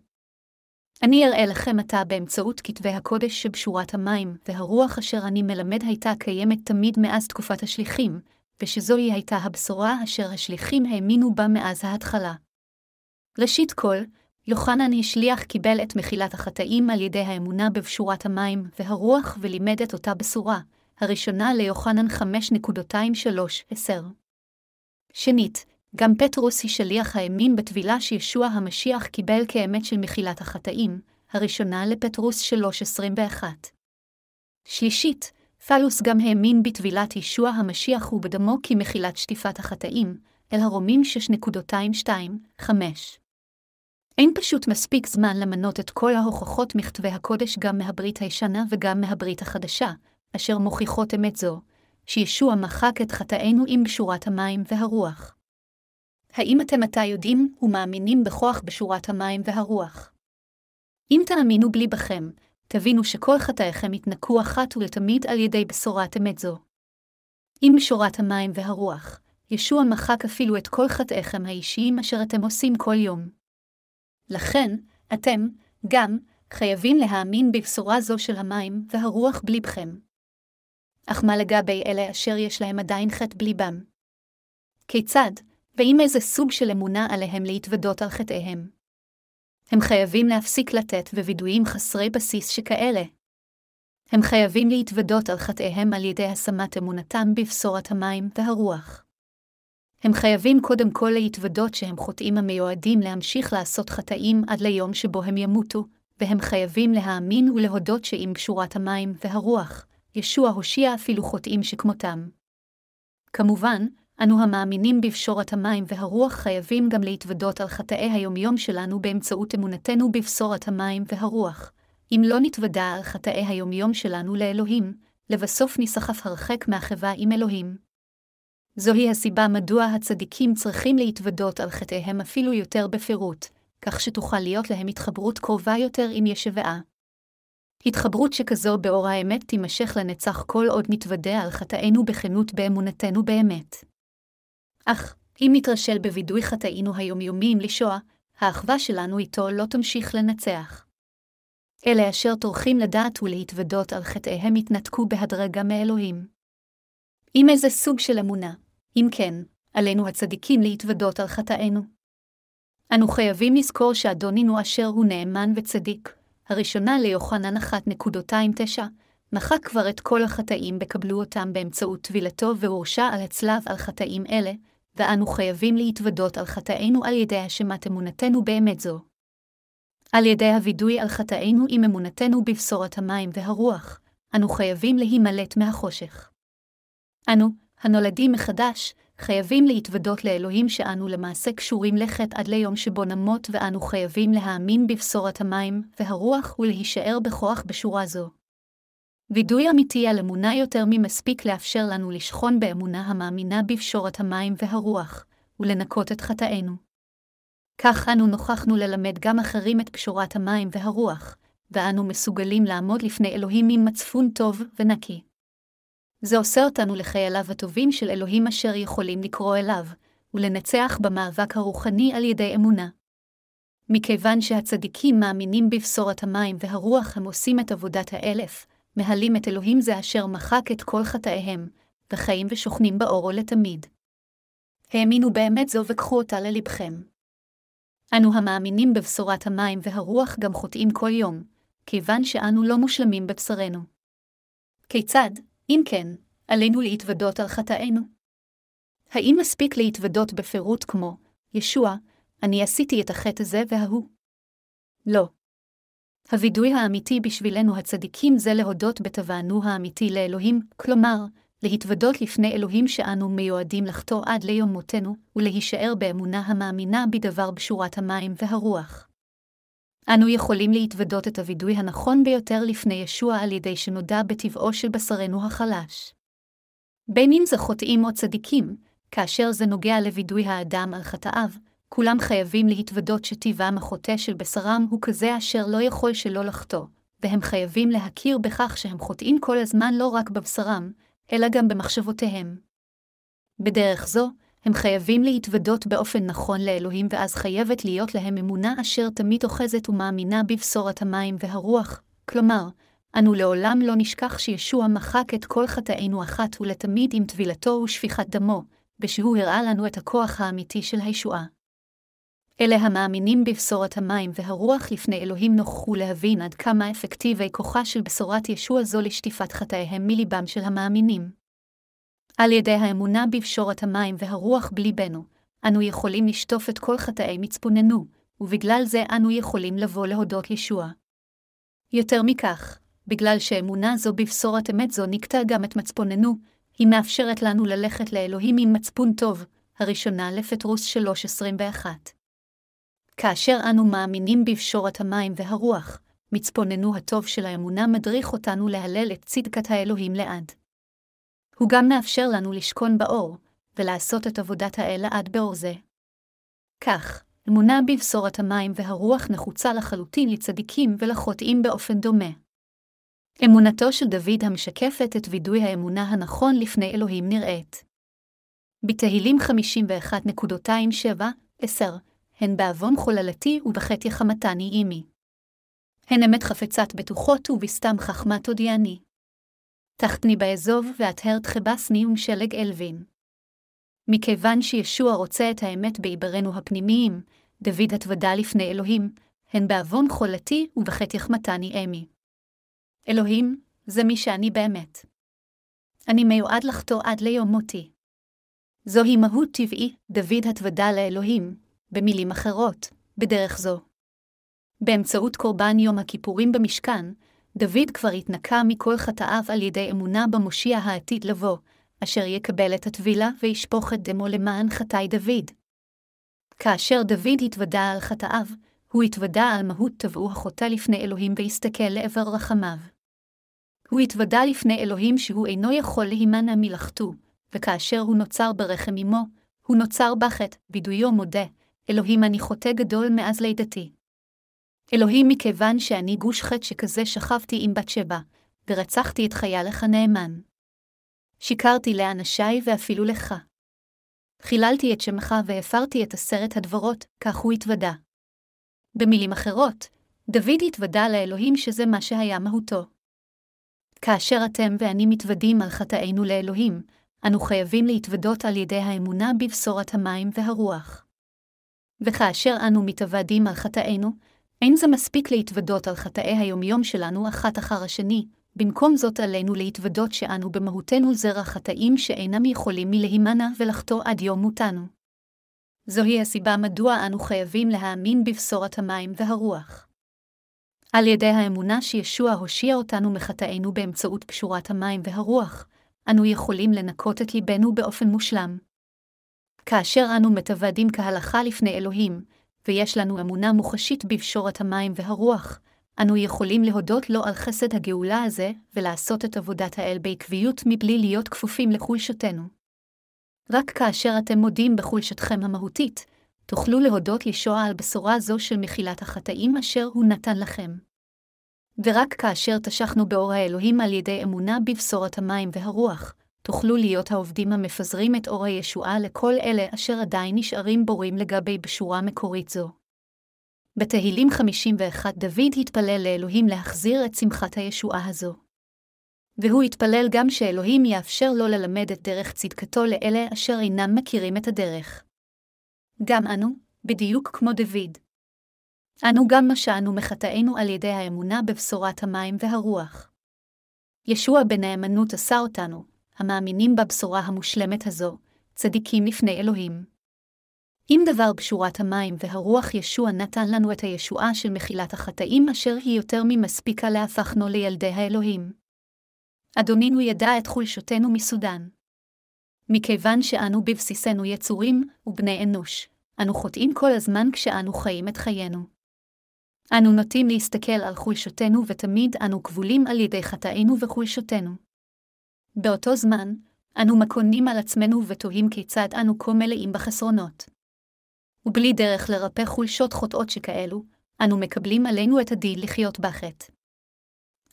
אני אראה לכם עתה באמצעות כתבי הקודש שבשורת המים, והרוח אשר אני מלמד הייתה קיימת תמיד מאז תקופת השליחים, ושזוהי הייתה הבשורה אשר השליחים האמינו בה מאז ההתחלה. ראשית כל, יוחנן השליח קיבל את מחילת החטאים על ידי האמונה בבשורת המים והרוח ולימד את אותה בשורה, הראשונה ליוחנן 5.23-10. שנית, גם פטרוס היא שליח האמין בטבילה שישוע המשיח קיבל כאמת של מחילת החטאים, הראשונה לפטרוס 3.21. שלישית, פלוס גם האמין בטבילת ישוע המשיח ובדמו כמחילת שטיפת החטאים, אל הרומים 6.22-5. אין פשוט מספיק זמן למנות את כל ההוכחות מכתבי הקודש גם מהברית הישנה וגם מהברית החדשה, אשר מוכיחות אמת זו, שישוע מחק את חטאינו עם בשורת המים והרוח. האם אתם עתה יודעים ומאמינים בכוח בשורת המים והרוח? אם תאמינו בלי בכם, תבינו שכל חטאיכם יתנקו אחת ולתמיד על ידי בשורת אמת זו. עם בשורת המים והרוח, ישוע מחק אפילו את כל חטאיכם האישיים אשר אתם עושים כל יום. לכן, אתם, גם, חייבים להאמין בבשורה זו של המים והרוח בליבכם. אך מה לגבי אלה אשר יש להם עדיין חטא בליבם? כיצד, ועם איזה סוג של אמונה עליהם להתוודות על חטאיהם? הם חייבים להפסיק לתת ווידויים חסרי בסיס שכאלה. הם חייבים להתוודות על חטאיהם על ידי השמת אמונתם בבשורת המים והרוח. הם חייבים קודם כל להתוודות שהם חוטאים המיועדים להמשיך לעשות חטאים עד ליום שבו הם ימותו, והם חייבים להאמין ולהודות שעם שורת המים והרוח, ישוע הושיע אפילו חוטאים שכמותם. כמובן, אנו המאמינים בפשורת המים והרוח חייבים גם להתוודות על חטאי היומיום שלנו באמצעות אמונתנו בבשורת המים והרוח. אם לא נתוודע על חטאי היומיום שלנו לאלוהים, לבסוף נסחף הרחק מהחברה עם אלוהים. זוהי הסיבה מדוע הצדיקים צריכים להתוודות על חטאיהם אפילו יותר בפירוט, כך שתוכל להיות להם התחברות קרובה יותר עם ישבעה. התחברות שכזו באור האמת תימשך לנצח כל עוד נתוודה על חטאינו בכנות באמונתנו באמת. אך, אם נתרשל בווידוי חטאינו היומיומיים לשואה, האחווה שלנו איתו לא תמשיך לנצח. אלה אשר טורחים לדעת ולהתוודות על חטאיהם יתנתקו בהדרגה מאלוהים. עם איזה סוג של אמונה, אם כן, עלינו הצדיקים להתוודות על חטאינו. אנו חייבים לזכור שאדונינו אשר הוא נאמן וצדיק, הראשונה ליוחנן 1.29, מחק כבר את כל החטאים בקבלו אותם באמצעות טבילתו והורשע על הצלב על חטאים אלה, ואנו חייבים להתוודות על חטאינו על ידי השמת אמונתנו באמת זו. על ידי הווידוי על חטאינו עם אמונתנו בבשורת המים והרוח, אנו חייבים להימלט מהחושך. אנו, הנולדים מחדש, חייבים להתוודות לאלוהים שאנו למעשה קשורים לחטא עד ליום שבו נמות ואנו חייבים להאמין בבשורת המים והרוח ולהישאר בכוח בשורה זו. וידוי אמיתי על אמונה יותר ממספיק לאפשר לנו לשכון באמונה המאמינה בפשורת המים והרוח, ולנקות את חטאינו. כך אנו נוכחנו ללמד גם אחרים את פשורת המים והרוח, ואנו מסוגלים לעמוד לפני אלוהים עם מצפון טוב ונקי. זה עושה אותנו לחייליו הטובים של אלוהים אשר יכולים לקרוא אליו, ולנצח במאבק הרוחני על ידי אמונה. מכיוון שהצדיקים מאמינים בבשורת המים והרוח הם עושים את עבודת האלף, מהלים את אלוהים זה אשר מחק את כל חטאיהם, וחיים ושוכנים באורו לתמיד. האמינו באמת זו וקחו אותה ללבכם. אנו המאמינים בבשורת המים והרוח גם חוטאים כל יום, כיוון שאנו לא מושלמים בבשרנו. כיצד, אם כן, עלינו להתוודות על חטאינו? האם מספיק להתוודות בפירוט כמו, ישוע, אני עשיתי את החטא הזה וההוא? לא. הווידוי האמיתי בשבילנו הצדיקים זה להודות בתבענו האמיתי לאלוהים, כלומר, להתוודות לפני אלוהים שאנו מיועדים לחטוא עד ליום מותנו, ולהישאר באמונה המאמינה בדבר בשורת המים והרוח. אנו יכולים להתוודות את הווידוי הנכון ביותר לפני ישוע על ידי שנודע בטבעו של בשרנו החלש. בין אם זה חוטאים או צדיקים, כאשר זה נוגע לווידוי האדם על חטאיו, כולם חייבים להתוודות שטבעם החוטא של בשרם הוא כזה אשר לא יכול שלא לחטוא, והם חייבים להכיר בכך שהם חוטאים כל הזמן לא רק בבשרם, אלא גם במחשבותיהם. בדרך זו, הם חייבים להתוודות באופן נכון לאלוהים ואז חייבת להיות להם אמונה אשר תמיד אוחזת ומאמינה בבשורת המים והרוח, כלומר, אנו לעולם לא נשכח שישוע מחק את כל חטאינו אחת ולתמיד עם טבילתו ושפיכת דמו, ושהוא הראה לנו את הכוח האמיתי של הישועה. אלה המאמינים בבשורת המים והרוח לפני אלוהים נוכחו להבין עד כמה אפקטיבי כוחה של בשורת ישוע זו לשטיפת חטאיהם מליבם של המאמינים. על ידי האמונה בבשורת המים והרוח בליבנו, אנו יכולים לשטוף את כל חטאי מצפוננו, ובגלל זה אנו יכולים לבוא להודות ישוע. יותר מכך, בגלל שאמונה זו בבשורת אמת זו נקטע גם את מצפוננו, היא מאפשרת לנו ללכת לאלוהים עם מצפון טוב, הראשונה לפטרוס 3.21. כאשר אנו מאמינים בפשורת המים והרוח, מצפוננו הטוב של האמונה מדריך אותנו להלל את צדקת האלוהים לעד. הוא גם מאפשר לנו לשכון באור, ולעשות את עבודת האל לעד באור זה. כך, אמונה בבשורת המים והרוח נחוצה לחלוטין לצדיקים ולחוטאים באופן דומה. אמונתו של דוד המשקפת את וידוי האמונה הנכון לפני אלוהים נראית. בתהילים 51.27-10, הן בעוון חוללתי ובחטא יחמתני עמי. הן אמת חפצת בטוחות ובסתם חכמה תודיעני. תחתני באזוב והטהר תכבסני ומשלג אלווין. מכיוון שישוע רוצה את האמת בעיברנו הפנימיים, דוד התוודה לפני אלוהים, הן בעוון חולתי ובחטא יחמתני אמי. אלוהים, זה מי שאני באמת. אני מיועד לחטוא עד ליום מותי. זוהי מהות טבעי, דוד התוודה לאלוהים, במילים אחרות, בדרך זו. באמצעות קורבן יום הכיפורים במשכן, דוד כבר התנקה מכל חטאיו על ידי אמונה במושיע העתיד לבוא, אשר יקבל את הטבילה וישפוך את דמו למען חטאי דוד. כאשר דוד התוודה על חטאיו, הוא התוודה על מהות טבעו החוטא לפני אלוהים והסתכל לעבר רחמיו. הוא התוודה לפני אלוהים שהוא אינו יכול להימנע מלחטוא, וכאשר הוא נוצר ברחם אמו, הוא נוצר בחטא, בידויו מודה, אלוהים אני חוטא גדול מאז לידתי. אלוהים מכיוון שאני גוש חטא שכזה שכבתי עם בת שבע, ורצחתי את חיילך הנאמן. שיקרתי לאנשיי ואפילו לך. חיללתי את שמך והפרתי את עשרת הדברות, כך הוא התוודה. במילים אחרות, דוד התוודה לאלוהים שזה מה שהיה מהותו. כאשר אתם ואני מתוודים על חטאינו לאלוהים, אנו חייבים להתוודות על ידי האמונה בבשורת המים והרוח. וכאשר אנו מתוודים על חטאינו, אין זה מספיק להתוודות על חטאי היומיום שלנו אחת אחר השני, במקום זאת עלינו להתוודות שאנו במהותנו זרע חטאים שאינם יכולים מלהימנע ולחטוא עד יום מותנו. זוהי הסיבה מדוע אנו חייבים להאמין בבשורת המים והרוח. על ידי האמונה שישוע הושיע אותנו מחטאינו באמצעות קשורת המים והרוח, אנו יכולים לנקות את ליבנו באופן מושלם. כאשר אנו מתוודים כהלכה לפני אלוהים, ויש לנו אמונה מוחשית בפשורת המים והרוח, אנו יכולים להודות לו על חסד הגאולה הזה, ולעשות את עבודת האל בעקביות מבלי להיות כפופים לחולשתנו. רק כאשר אתם מודים בחולשתכם המהותית, תוכלו להודות לישוע על בשורה זו של מחילת החטאים אשר הוא נתן לכם. ורק כאשר תשכנו באור האלוהים על ידי אמונה בבשורת המים והרוח, תוכלו להיות העובדים המפזרים את אור הישועה לכל אלה אשר עדיין נשארים בורים לגבי בשורה מקורית זו. בתהילים 51 דוד התפלל לאלוהים להחזיר את שמחת הישועה הזו. והוא התפלל גם שאלוהים יאפשר לו ללמד את דרך צדקתו לאלה אשר אינם מכירים את הדרך. גם אנו, בדיוק כמו דוד. אנו גם נשענו מחטאינו על ידי האמונה בבשורת המים והרוח. ישוע בנאמנות עשה אותנו, המאמינים בבשורה המושלמת הזו, צדיקים לפני אלוהים. אם דבר בשורת המים והרוח ישוע נתן לנו את הישועה של מחילת החטאים אשר היא יותר ממספיקה להפכנו לילדי האלוהים. אדונינו ידע את חולשותנו מסודן. מכיוון שאנו בבסיסנו יצורים ובני אנוש, אנו חוטאים כל הזמן כשאנו חיים את חיינו. אנו נוטים להסתכל על חולשותנו ותמיד אנו כבולים על ידי חטאינו וחולשותנו. באותו זמן, אנו מקונים על עצמנו ותוהים כיצד אנו כה מלאים בחסרונות. ובלי דרך לרפא חולשות חוטאות שכאלו, אנו מקבלים עלינו את הדין לחיות בחטא.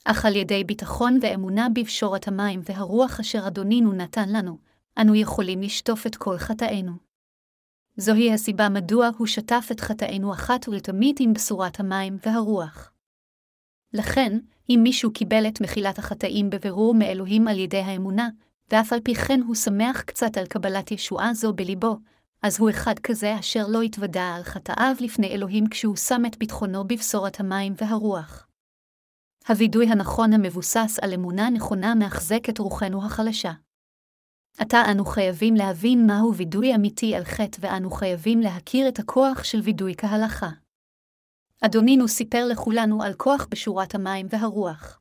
אך על ידי ביטחון ואמונה בפשורת המים והרוח אשר אדונינו נתן לנו, אנו יכולים לשטוף את כל חטאינו. זוהי הסיבה מדוע הוא שטף את חטאינו אחת ולתמיד עם בשורת המים והרוח. לכן, אם מישהו קיבל את מחילת החטאים בבירור מאלוהים על ידי האמונה, ואף על פי כן הוא שמח קצת על קבלת ישועה זו בליבו, אז הוא אחד כזה אשר לא התוודה על חטאיו לפני אלוהים כשהוא שם את ביטחונו בבשורת המים והרוח. הווידוי הנכון המבוסס על אמונה נכונה מאחזק את רוחנו החלשה. עתה אנו חייבים להבין מהו וידוי אמיתי על חטא ואנו חייבים להכיר את הכוח של וידוי כהלכה. אדונינו סיפר לכולנו על כוח בשורת המים והרוח.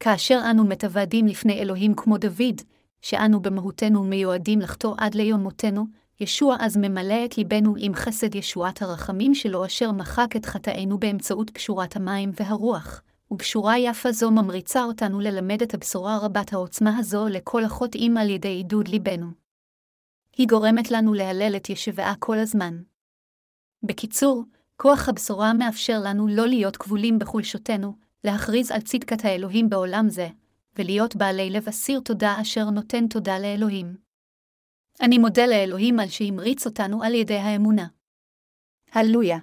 כאשר אנו מתוודים לפני אלוהים כמו דוד, שאנו במהותנו מיועדים לחטוא עד ליום מותנו, ישוע אז ממלא את ליבנו עם חסד ישועת הרחמים שלו אשר מחק את חטאינו באמצעות פשורת המים והרוח, ובשורה יפה זו ממריצה אותנו ללמד את הבשורה רבת העוצמה הזו לכל החוטאים על ידי עידוד ליבנו. היא גורמת לנו להלל את ישבעה כל הזמן. בקיצור, כוח הבשורה מאפשר לנו לא להיות כבולים בחולשותנו, להכריז על צדקת האלוהים בעולם זה, ולהיות בעלי לב אסיר תודה אשר נותן תודה לאלוהים. אני מודה לאלוהים על שהמריץ אותנו על ידי האמונה. הללויה.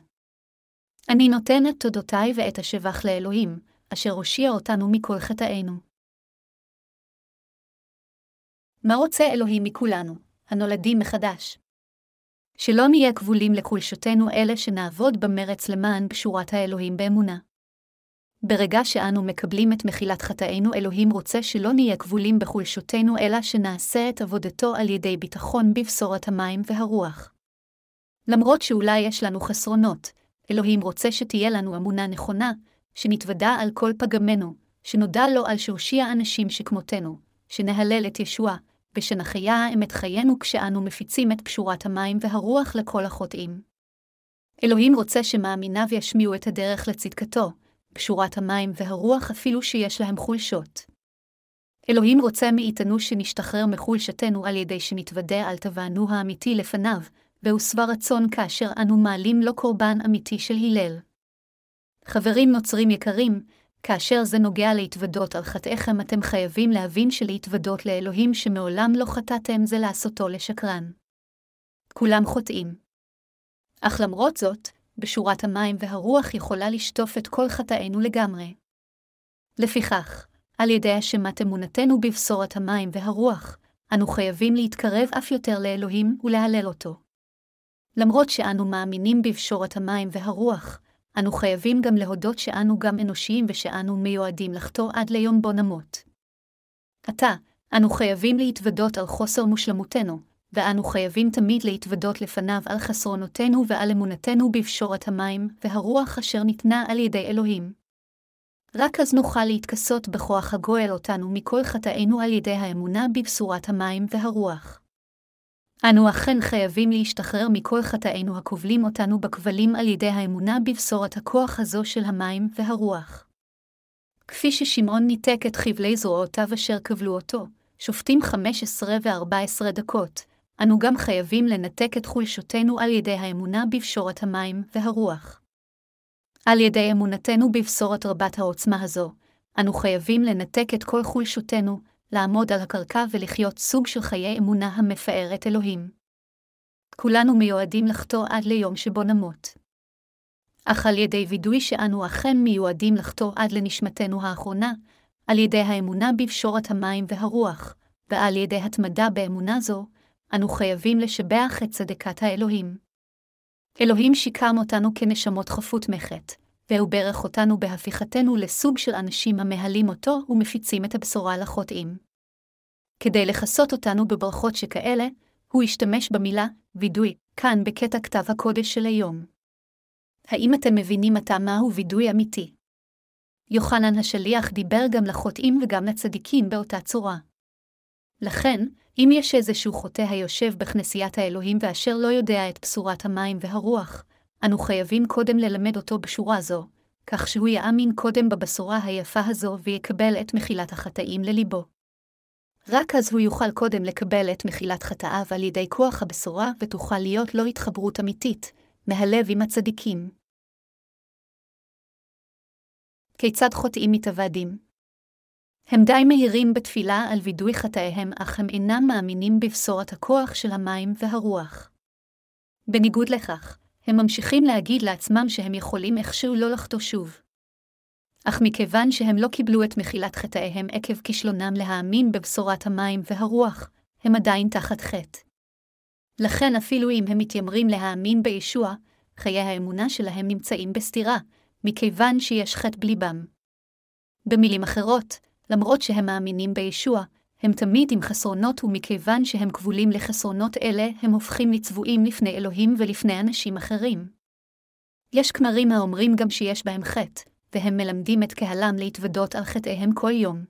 אני נותן את תודותיי ואת השבח לאלוהים, אשר הושיע אותנו מכל חטאינו. מה רוצה אלוהים מכולנו, הנולדים מחדש? שלא נהיה כבולים לחולשותנו אלה שנעבוד במרץ למען פשורת האלוהים באמונה. ברגע שאנו מקבלים את מחילת חטאינו, אלוהים רוצה שלא נהיה כבולים בחולשותנו, אלא שנעשה את עבודתו על ידי ביטחון בבשורת המים והרוח. למרות שאולי יש לנו חסרונות, אלוהים רוצה שתהיה לנו אמונה נכונה, שנתוודה על כל פגמנו, שנודע לו על שהושיע אנשים שכמותנו, שנהלל את ישוע, ושנחיה את חיינו כשאנו מפיצים את פשורת המים והרוח לכל החוטאים. אלוהים רוצה שמאמיניו ישמיעו את הדרך לצדקתו, פשורת המים והרוח אפילו שיש להם חולשות. אלוהים רוצה מאיתנו שנשתחרר מחולשתנו על ידי שנתוודה על טבענו האמיתי לפניו, והוא רצון כאשר אנו מעלים לו קורבן אמיתי של הלל. חברים נוצרים יקרים, כאשר זה נוגע להתוודות על חטאיכם, אתם חייבים להבין שלהתוודות לאלוהים שמעולם לא חטאתם זה לעשותו לשקרן. כולם חוטאים. אך למרות זאת, בשורת המים והרוח יכולה לשטוף את כל חטאינו לגמרי. לפיכך, על ידי השמת אמונתנו בבשורת המים והרוח, אנו חייבים להתקרב אף יותר לאלוהים ולהלל אותו. למרות שאנו מאמינים בבשורת המים והרוח, אנו חייבים גם להודות שאנו גם אנושיים ושאנו מיועדים לחטוא עד ליום בו נמות. עתה, אנו חייבים להתוודות על חוסר מושלמותנו, ואנו חייבים תמיד להתוודות לפניו על חסרונותינו ועל אמונתנו בפשורת המים והרוח אשר ניתנה על ידי אלוהים. רק אז נוכל להתכסות בכוח הגואל אותנו מכל חטאינו על ידי האמונה בבשורת המים והרוח. אנו אכן חייבים להשתחרר מכל חטאינו הכובלים אותנו בכבלים על ידי האמונה בבשורת הכוח הזו של המים והרוח. כפי ששמעון ניתק את חבלי זרועותיו אשר כבלו אותו, שופטים 15 ו-14 דקות, אנו גם חייבים לנתק את חולשותנו על ידי האמונה בבשורת המים והרוח. על ידי אמונתנו בבשורת רבת העוצמה הזו, אנו חייבים לנתק את כל חולשותנו, לעמוד על הקרקע ולחיות סוג של חיי אמונה המפאר את אלוהים. כולנו מיועדים לחטוא עד ליום שבו נמות. אך על ידי וידוי שאנו אכן מיועדים לחטוא עד לנשמתנו האחרונה, על ידי האמונה בבשורת המים והרוח, ועל ידי התמדה באמונה זו, אנו חייבים לשבח את צדקת האלוהים. אלוהים שיקם אותנו כנשמות חפות מחט, והוא ברך אותנו בהפיכתנו לסוג של אנשים המהלים אותו ומפיצים את הבשורה לחוטאים. כדי לכסות אותנו בברכות שכאלה, הוא השתמש במילה וידוי, כאן בקטע כתב הקודש של היום. האם אתם מבינים עתה מהו וידוי אמיתי? יוחנן השליח דיבר גם לחוטאים וגם לצדיקים באותה צורה. לכן, אם יש איזשהו חוטא היושב בכנסיית האלוהים ואשר לא יודע את בשורת המים והרוח, אנו חייבים קודם ללמד אותו בשורה זו, כך שהוא יאמין קודם בבשורה היפה הזו ויקבל את מחילת החטאים לליבו. רק אז הוא יוכל קודם לקבל את מחילת חטאיו על ידי כוח הבשורה ותוכל להיות לו התחברות אמיתית, מהלב עם הצדיקים. כיצד חוטאים מתאבדים? הם די מהירים בתפילה על וידוי חטאיהם, אך הם אינם מאמינים בבשורת הכוח של המים והרוח. בניגוד לכך, הם ממשיכים להגיד לעצמם שהם יכולים איכשהו לא לחטוא שוב. אך מכיוון שהם לא קיבלו את מחילת חטאיהם עקב כישלונם להאמין בבשורת המים והרוח, הם עדיין תחת חטא. לכן אפילו אם הם מתיימרים להאמין בישוע, חיי האמונה שלהם נמצאים בסתירה, מכיוון שיש חטא בליבם. במילים אחרות, למרות שהם מאמינים בישוע, הם תמיד עם חסרונות ומכיוון שהם כבולים לחסרונות אלה, הם הופכים לצבועים לפני אלוהים ולפני אנשים אחרים. יש כמרים האומרים גם שיש בהם חטא, והם מלמדים את קהלם להתוודות על חטאיהם כל יום.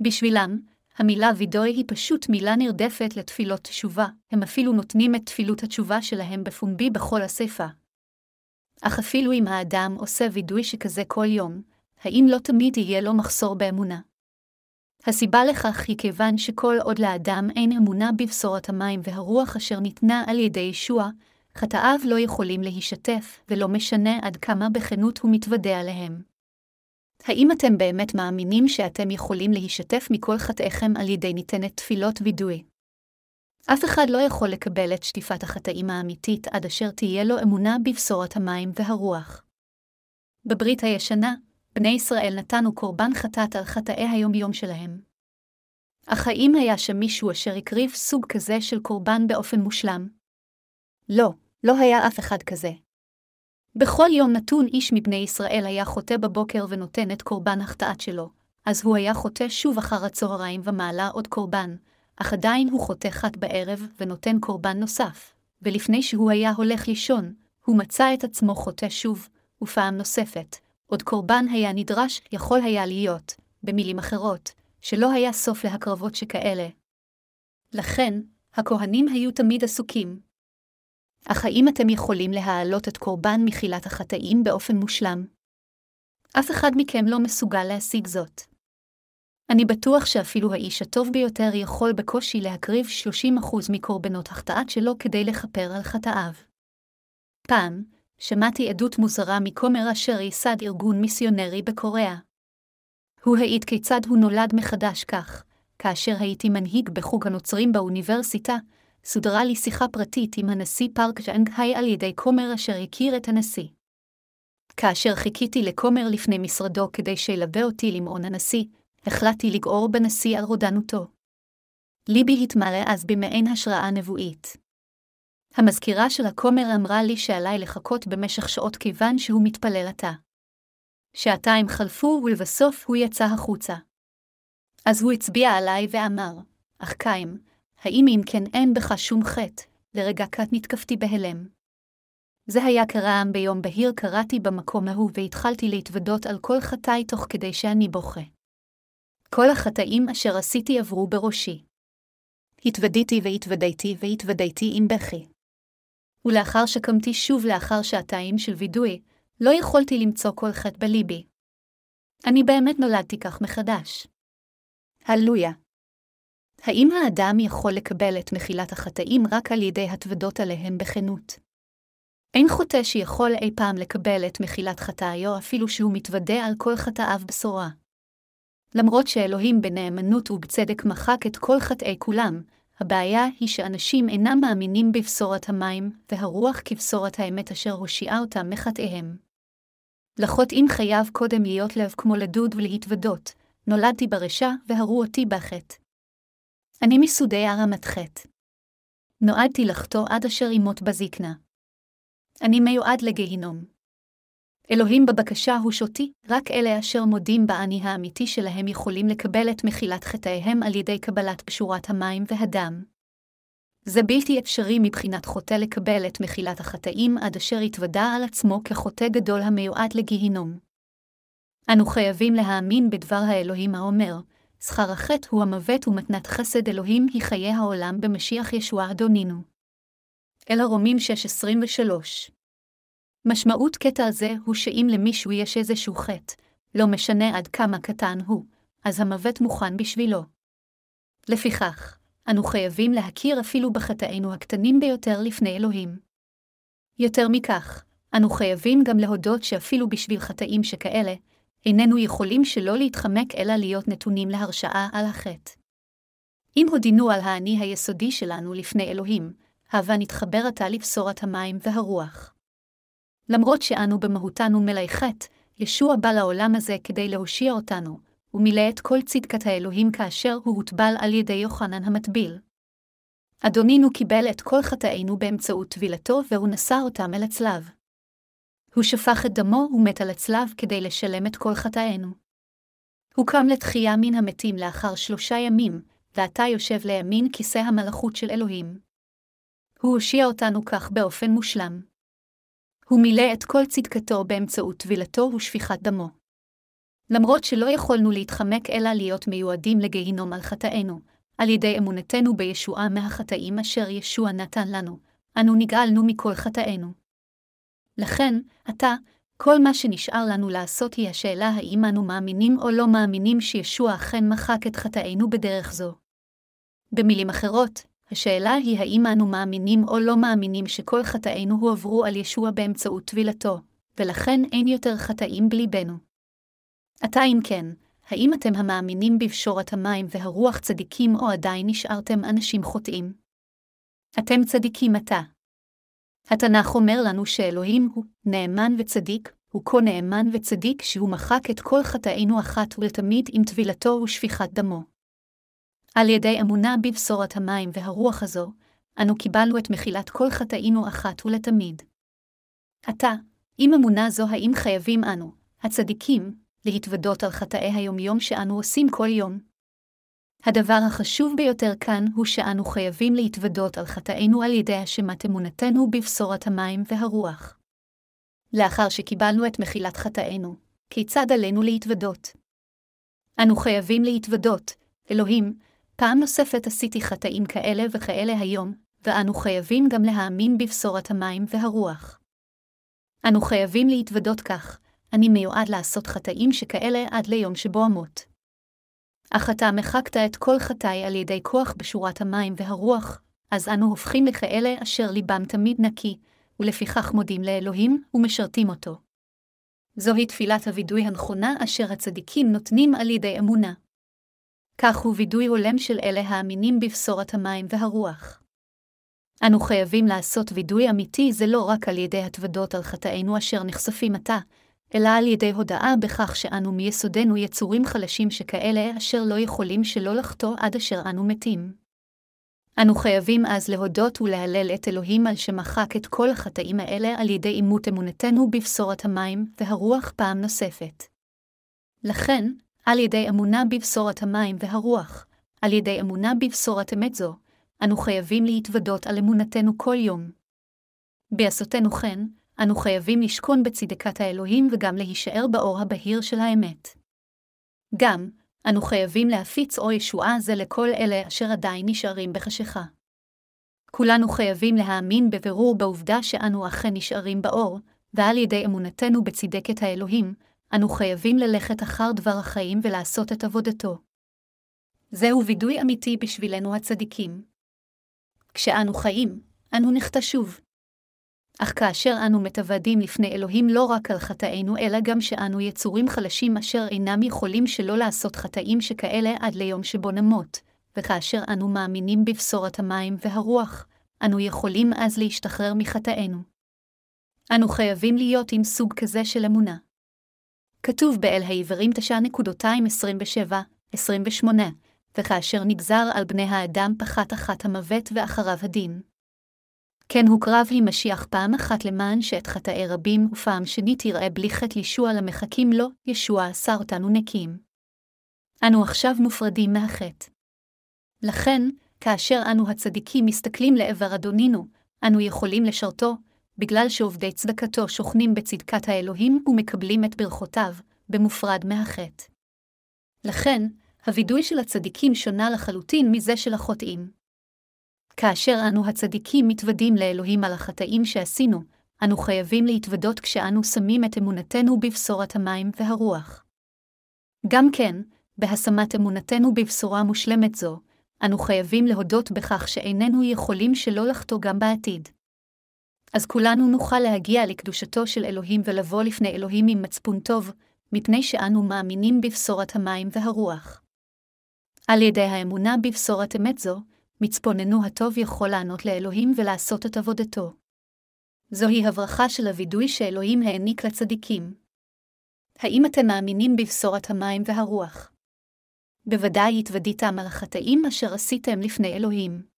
בשבילם, המילה וידוי היא פשוט מילה נרדפת לתפילות תשובה, הם אפילו נותנים את תפילות התשובה שלהם בפומבי בכל אספה. אך אפילו אם האדם עושה וידוי שכזה כל יום, האם לא תמיד יהיה לו מחסור באמונה? הסיבה לכך היא כיוון שכל עוד לאדם אין אמונה בבשורת המים והרוח אשר ניתנה על ידי ישוע, חטאיו לא יכולים להישתף, ולא משנה עד כמה בכנות הוא מתוודה עליהם. האם אתם באמת מאמינים שאתם יכולים להישתף מכל חטאיכם על ידי ניתנת תפילות וידוי? אף אחד לא יכול לקבל את שטיפת החטאים האמיתית עד אשר תהיה לו אמונה בבשורת המים והרוח. בברית הישנה, בני ישראל נתנו קורבן חטאת על חטאי היומיום שלהם. אך האם היה שם מישהו אשר הקריב סוג כזה של קורבן באופן מושלם? לא, לא היה אף אחד כזה. בכל יום נתון איש מבני ישראל היה חוטא בבוקר ונותן את קורבן החטאת שלו, אז הוא היה חוטא שוב אחר הצהריים ומעלה עוד קורבן, אך עדיין הוא חוטא חט בערב ונותן קורבן נוסף, ולפני שהוא היה הולך לישון, הוא מצא את עצמו חוטא שוב, ופעם נוספת, עוד קורבן היה נדרש, יכול היה להיות, במילים אחרות, שלא היה סוף להקרבות שכאלה. לכן, הכהנים היו תמיד עסוקים, אך האם אתם יכולים להעלות את קורבן מחילת החטאים באופן מושלם? אף אחד מכם לא מסוגל להשיג זאת. אני בטוח שאפילו האיש הטוב ביותר יכול בקושי להקריב 30% מקורבנות החטאת שלו כדי לכפר על חטאיו. פעם, שמעתי עדות מוזרה מכומר אשר ייסד ארגון מיסיונרי בקוריאה. הוא העיד כיצד הוא נולד מחדש כך, כאשר הייתי מנהיג בחוג הנוצרים באוניברסיטה, סודרה לי שיחה פרטית עם הנשיא פארק ז'אנגהי על ידי כומר אשר הכיר את הנשיא. כאשר חיכיתי לכומר לפני משרדו כדי שילווה אותי למעון הנשיא, החלטתי לגעור בנשיא על רודנותו. ליבי התמלא אז במעין השראה נבואית. המזכירה של הכומר אמרה לי שעליי לחכות במשך שעות כיוון שהוא מתפלל עתה. שעתיים חלפו ולבסוף הוא יצא החוצה. אז הוא הצביע עליי ואמר, אך קיים, האם אם כן אין בך שום חטא, לרגע קט נתקפתי בהלם. זה היה קרעם ביום בהיר קראתי במקום ההוא והתחלתי להתוודות על כל חטאי תוך כדי שאני בוכה. כל החטאים אשר עשיתי עברו בראשי. התוודיתי והתוודיתי והתוודיתי עם בכי. ולאחר שקמתי שוב לאחר שעתיים של וידוי, לא יכולתי למצוא כל חטא בליבי. אני באמת נולדתי כך מחדש. הללויה. האם האדם יכול לקבל את מחילת החטאים רק על ידי התוודות עליהם בכנות? אין חוטא שיכול אי פעם לקבל את מחילת חטאיו אפילו שהוא מתוודה על כל חטאיו בשורה. למרות שאלוהים בנאמנות ובצדק מחק את כל חטאי כולם, הבעיה היא שאנשים אינם מאמינים בבשורת המים, והרוח כבשורת האמת אשר הושיעה אותם מחטאיהם. לחוטאים חייב קודם להיות לב כמו לדוד ולהתוודות, נולדתי ברשע והרו אותי בחטא. אני מסודי הרמת חטא. נועדתי לחטוא עד אשר ימות בזקנה. אני מיועד לגיהינום. אלוהים בבקשה הוא שותי, רק אלה אשר מודים באני האמיתי שלהם יכולים לקבל את מחילת חטאיהם על ידי קבלת פשורת המים והדם. זה בלתי אפשרי מבחינת חוטא לקבל את מחילת החטאים עד אשר יתוודע על עצמו כחוטא גדול המיועד לגיהינום. אנו חייבים להאמין בדבר האלוהים האומר, שכר החטא הוא המוות ומתנת חסד אלוהים היא חיי העולם במשיח ישוע אדונינו. אל הרומים 6.23 משמעות קטע זה הוא שאם למישהו יש איזשהו חטא, לא משנה עד כמה קטן הוא, אז המוות מוכן בשבילו. לפיכך, אנו חייבים להכיר אפילו בחטאינו הקטנים ביותר לפני אלוהים. יותר מכך, אנו חייבים גם להודות שאפילו בשביל חטאים שכאלה, איננו יכולים שלא להתחמק אלא להיות נתונים להרשעה על החטא. אם הודינו על האני היסודי שלנו לפני אלוהים, הבה נתחבר עתה לבשורת המים והרוח. למרות שאנו במהותנו מלאי חטא, ישוע בא לעולם הזה כדי להושיע אותנו, ומילא את כל צדקת האלוהים כאשר הוא הוטבל על ידי יוחנן המטביל. אדונינו קיבל את כל חטאינו באמצעות טבילתו והוא נשא אותם אל הצלב. הוא שפך את דמו ומת על הצלב כדי לשלם את כל חטאינו. הוא קם לתחייה מן המתים לאחר שלושה ימים, ועתה יושב לימין כיסא המלאכות של אלוהים. הוא הושיע אותנו כך באופן מושלם. הוא מילא את כל צדקתו באמצעות טבילתו ושפיכת דמו. למרות שלא יכולנו להתחמק אלא להיות מיועדים לגיהינום על חטאינו, על ידי אמונתנו בישועה מהחטאים אשר ישוע נתן לנו, אנו נגאלנו מכל חטאינו. לכן, עתה, כל מה שנשאר לנו לעשות היא השאלה האם אנו מאמינים או לא מאמינים שישוע אכן מחק את חטאינו בדרך זו. במילים אחרות, השאלה היא האם אנו מאמינים או לא מאמינים שכל חטאינו הועברו על ישוע באמצעות טבילתו, ולכן אין יותר חטאים בליבנו. עתה אם כן, האם אתם המאמינים בפשורת המים והרוח צדיקים או עדיין נשארתם אנשים חוטאים? אתם צדיקים עתה. התנ"ך אומר לנו שאלוהים הוא נאמן וצדיק, הוא כה נאמן וצדיק שהוא מחק את כל חטאינו אחת ולתמיד עם טבילתו ושפיכת דמו. על ידי אמונה בבשורת המים והרוח הזו, אנו קיבלנו את מחילת כל חטאינו אחת ולתמיד. עתה, עם אמונה זו האם חייבים אנו, הצדיקים, להתוודות על חטאי היומיום שאנו עושים כל יום? הדבר החשוב ביותר כאן הוא שאנו חייבים להתוודות על חטאינו על ידי השמת אמונתנו בבשורת המים והרוח. לאחר שקיבלנו את מחילת חטאינו, כיצד עלינו להתוודות? אנו חייבים להתוודות, אלוהים, פעם נוספת עשיתי חטאים כאלה וכאלה היום, ואנו חייבים גם להאמין בבשורת המים והרוח. אנו חייבים להתוודות כך, אני מיועד לעשות חטאים שכאלה עד ליום שבו אמות. אך אתה מחקת את כל חטאי על ידי כוח בשורת המים והרוח, אז אנו הופכים לכאלה אשר ליבם תמיד נקי, ולפיכך מודים לאלוהים ומשרתים אותו. זוהי תפילת הווידוי הנכונה אשר הצדיקים נותנים על ידי אמונה. כך הוא וידוי הולם של אלה האמינים בבשורת המים והרוח. אנו חייבים לעשות וידוי אמיתי זה לא רק על ידי התוודות על חטאינו אשר נחשפים עתה, אלא על ידי הודאה בכך שאנו מיסודנו יצורים חלשים שכאלה אשר לא יכולים שלא לחטוא עד אשר אנו מתים. אנו חייבים אז להודות ולהלל את אלוהים על שמחק את כל החטאים האלה על ידי אימות אמונתנו בבשורת המים והרוח פעם נוספת. לכן, על ידי אמונה בבשורת המים והרוח, על ידי אמונה בבשורת אמת זו, אנו חייבים להתוודות על אמונתנו כל יום. בעשותנו כן, אנו חייבים לשכון בצדקת האלוהים וגם להישאר באור הבהיר של האמת. גם, אנו חייבים להפיץ אור ישועה זה לכל אלה אשר עדיין נשארים בחשיכה. כולנו חייבים להאמין בבירור בעובדה שאנו אכן נשארים באור, ועל ידי אמונתנו בצדקת האלוהים, אנו חייבים ללכת אחר דבר החיים ולעשות את עבודתו. זהו וידוי אמיתי בשבילנו הצדיקים. כשאנו חיים, אנו נחטא שוב. אך כאשר אנו מתוודים לפני אלוהים לא רק על חטאינו, אלא גם שאנו יצורים חלשים אשר אינם יכולים שלא לעשות חטאים שכאלה עד ליום שבו נמות, וכאשר אנו מאמינים בבשורת המים והרוח, אנו יכולים אז להשתחרר מחטאינו. אנו חייבים להיות עם סוג כזה של אמונה. כתוב באל העברים 9.27-28, וכאשר נגזר על בני האדם פחת אחת המוות ואחריו הדין. כן הוקרב היא משיח פעם אחת למען שאת חטאי רבים, ופעם שנית יראה בלי חטא לישוע למחכים לו, ישוע עשה אותנו נקיים. אנו עכשיו מופרדים מהחטא. לכן, כאשר אנו הצדיקים מסתכלים לעבר אדונינו, אנו יכולים לשרתו, בגלל שעובדי צדקתו שוכנים בצדקת האלוהים ומקבלים את ברכותיו, במופרד מהחטא. לכן, הווידוי של הצדיקים שונה לחלוטין מזה של החוטאים. כאשר אנו הצדיקים מתוודים לאלוהים על החטאים שעשינו, אנו חייבים להתוודות כשאנו שמים את אמונתנו בבשורת המים והרוח. גם כן, בהשמת אמונתנו בבשורה מושלמת זו, אנו חייבים להודות בכך שאיננו יכולים שלא לחטוא גם בעתיד. אז כולנו נוכל להגיע לקדושתו של אלוהים ולבוא לפני אלוהים עם מצפון טוב, מפני שאנו מאמינים בבשורת המים והרוח. על ידי האמונה בבשורת אמת זו, מצפוננו הטוב יכול לענות לאלוהים ולעשות את עבודתו. זוהי הברכה של הווידוי שאלוהים העניק לצדיקים. האם אתם מאמינים בבשורת המים והרוח? בוודאי התוודיתם על החטאים אשר עשיתם לפני אלוהים.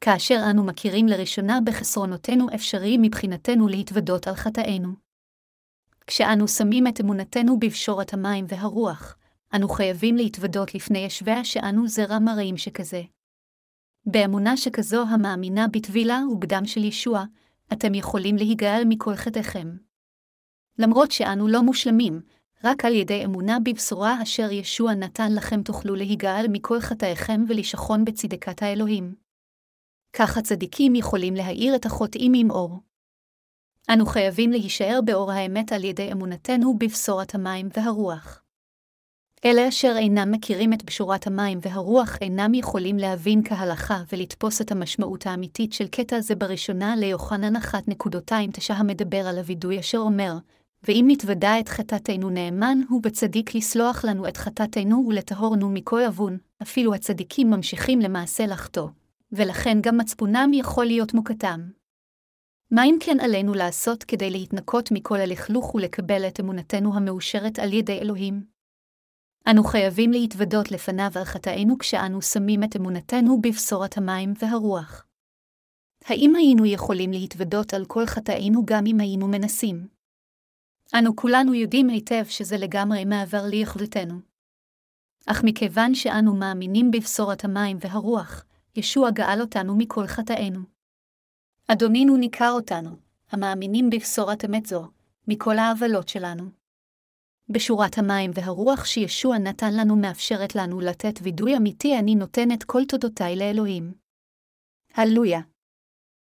כאשר אנו מכירים לראשונה בחסרונותינו אפשרי מבחינתנו להתוודות על חטאינו. כשאנו שמים את אמונתנו בבשורת המים והרוח, אנו חייבים להתוודות לפני ישביה שאנו זרע מרעים שכזה. באמונה שכזו המאמינה בטבילה ובדם של ישוע, אתם יכולים להיגאל מכל חטאיכם. למרות שאנו לא מושלמים, רק על ידי אמונה בבשורה אשר ישוע נתן לכם תוכלו להיגאל מכל חטאיכם ולשכון בצדקת האלוהים. כך הצדיקים יכולים להאיר את החוטאים עם אור. אנו חייבים להישאר באור האמת על ידי אמונתנו בבשורת המים והרוח. אלה אשר אינם מכירים את בשורת המים והרוח אינם יכולים להבין כהלכה ולתפוס את המשמעות האמיתית של קטע זה בראשונה ליוחנן 1.29 המדבר על הווידוי אשר אומר, ואם נתוודע את חטאתנו נאמן הוא בצדיק לסלוח לנו את חטאתנו ולטהורנו מכל עוון, אפילו הצדיקים ממשיכים למעשה לחטוא, ולכן גם מצפונם יכול להיות מוקתם. מה אם כן עלינו לעשות כדי להתנקות מכל הלכלוך ולקבל את אמונתנו המאושרת על ידי אלוהים? אנו חייבים להתוודות לפניו על חטאינו כשאנו שמים את אמונתנו בבשורת המים והרוח. האם היינו יכולים להתוודות על כל חטאינו גם אם היינו מנסים? אנו כולנו יודעים היטב שזה לגמרי מעבר ליכולתנו. אך מכיוון שאנו מאמינים בבשורת המים והרוח, ישוע גאל אותנו מכל חטאינו. אדונינו ניכר אותנו, המאמינים בבשורת אמת זו, מכל העוולות שלנו. בשורת המים והרוח שישוע נתן לנו מאפשרת לנו לתת וידוי אמיתי אני נותן את כל תודותיי לאלוהים. הללויה.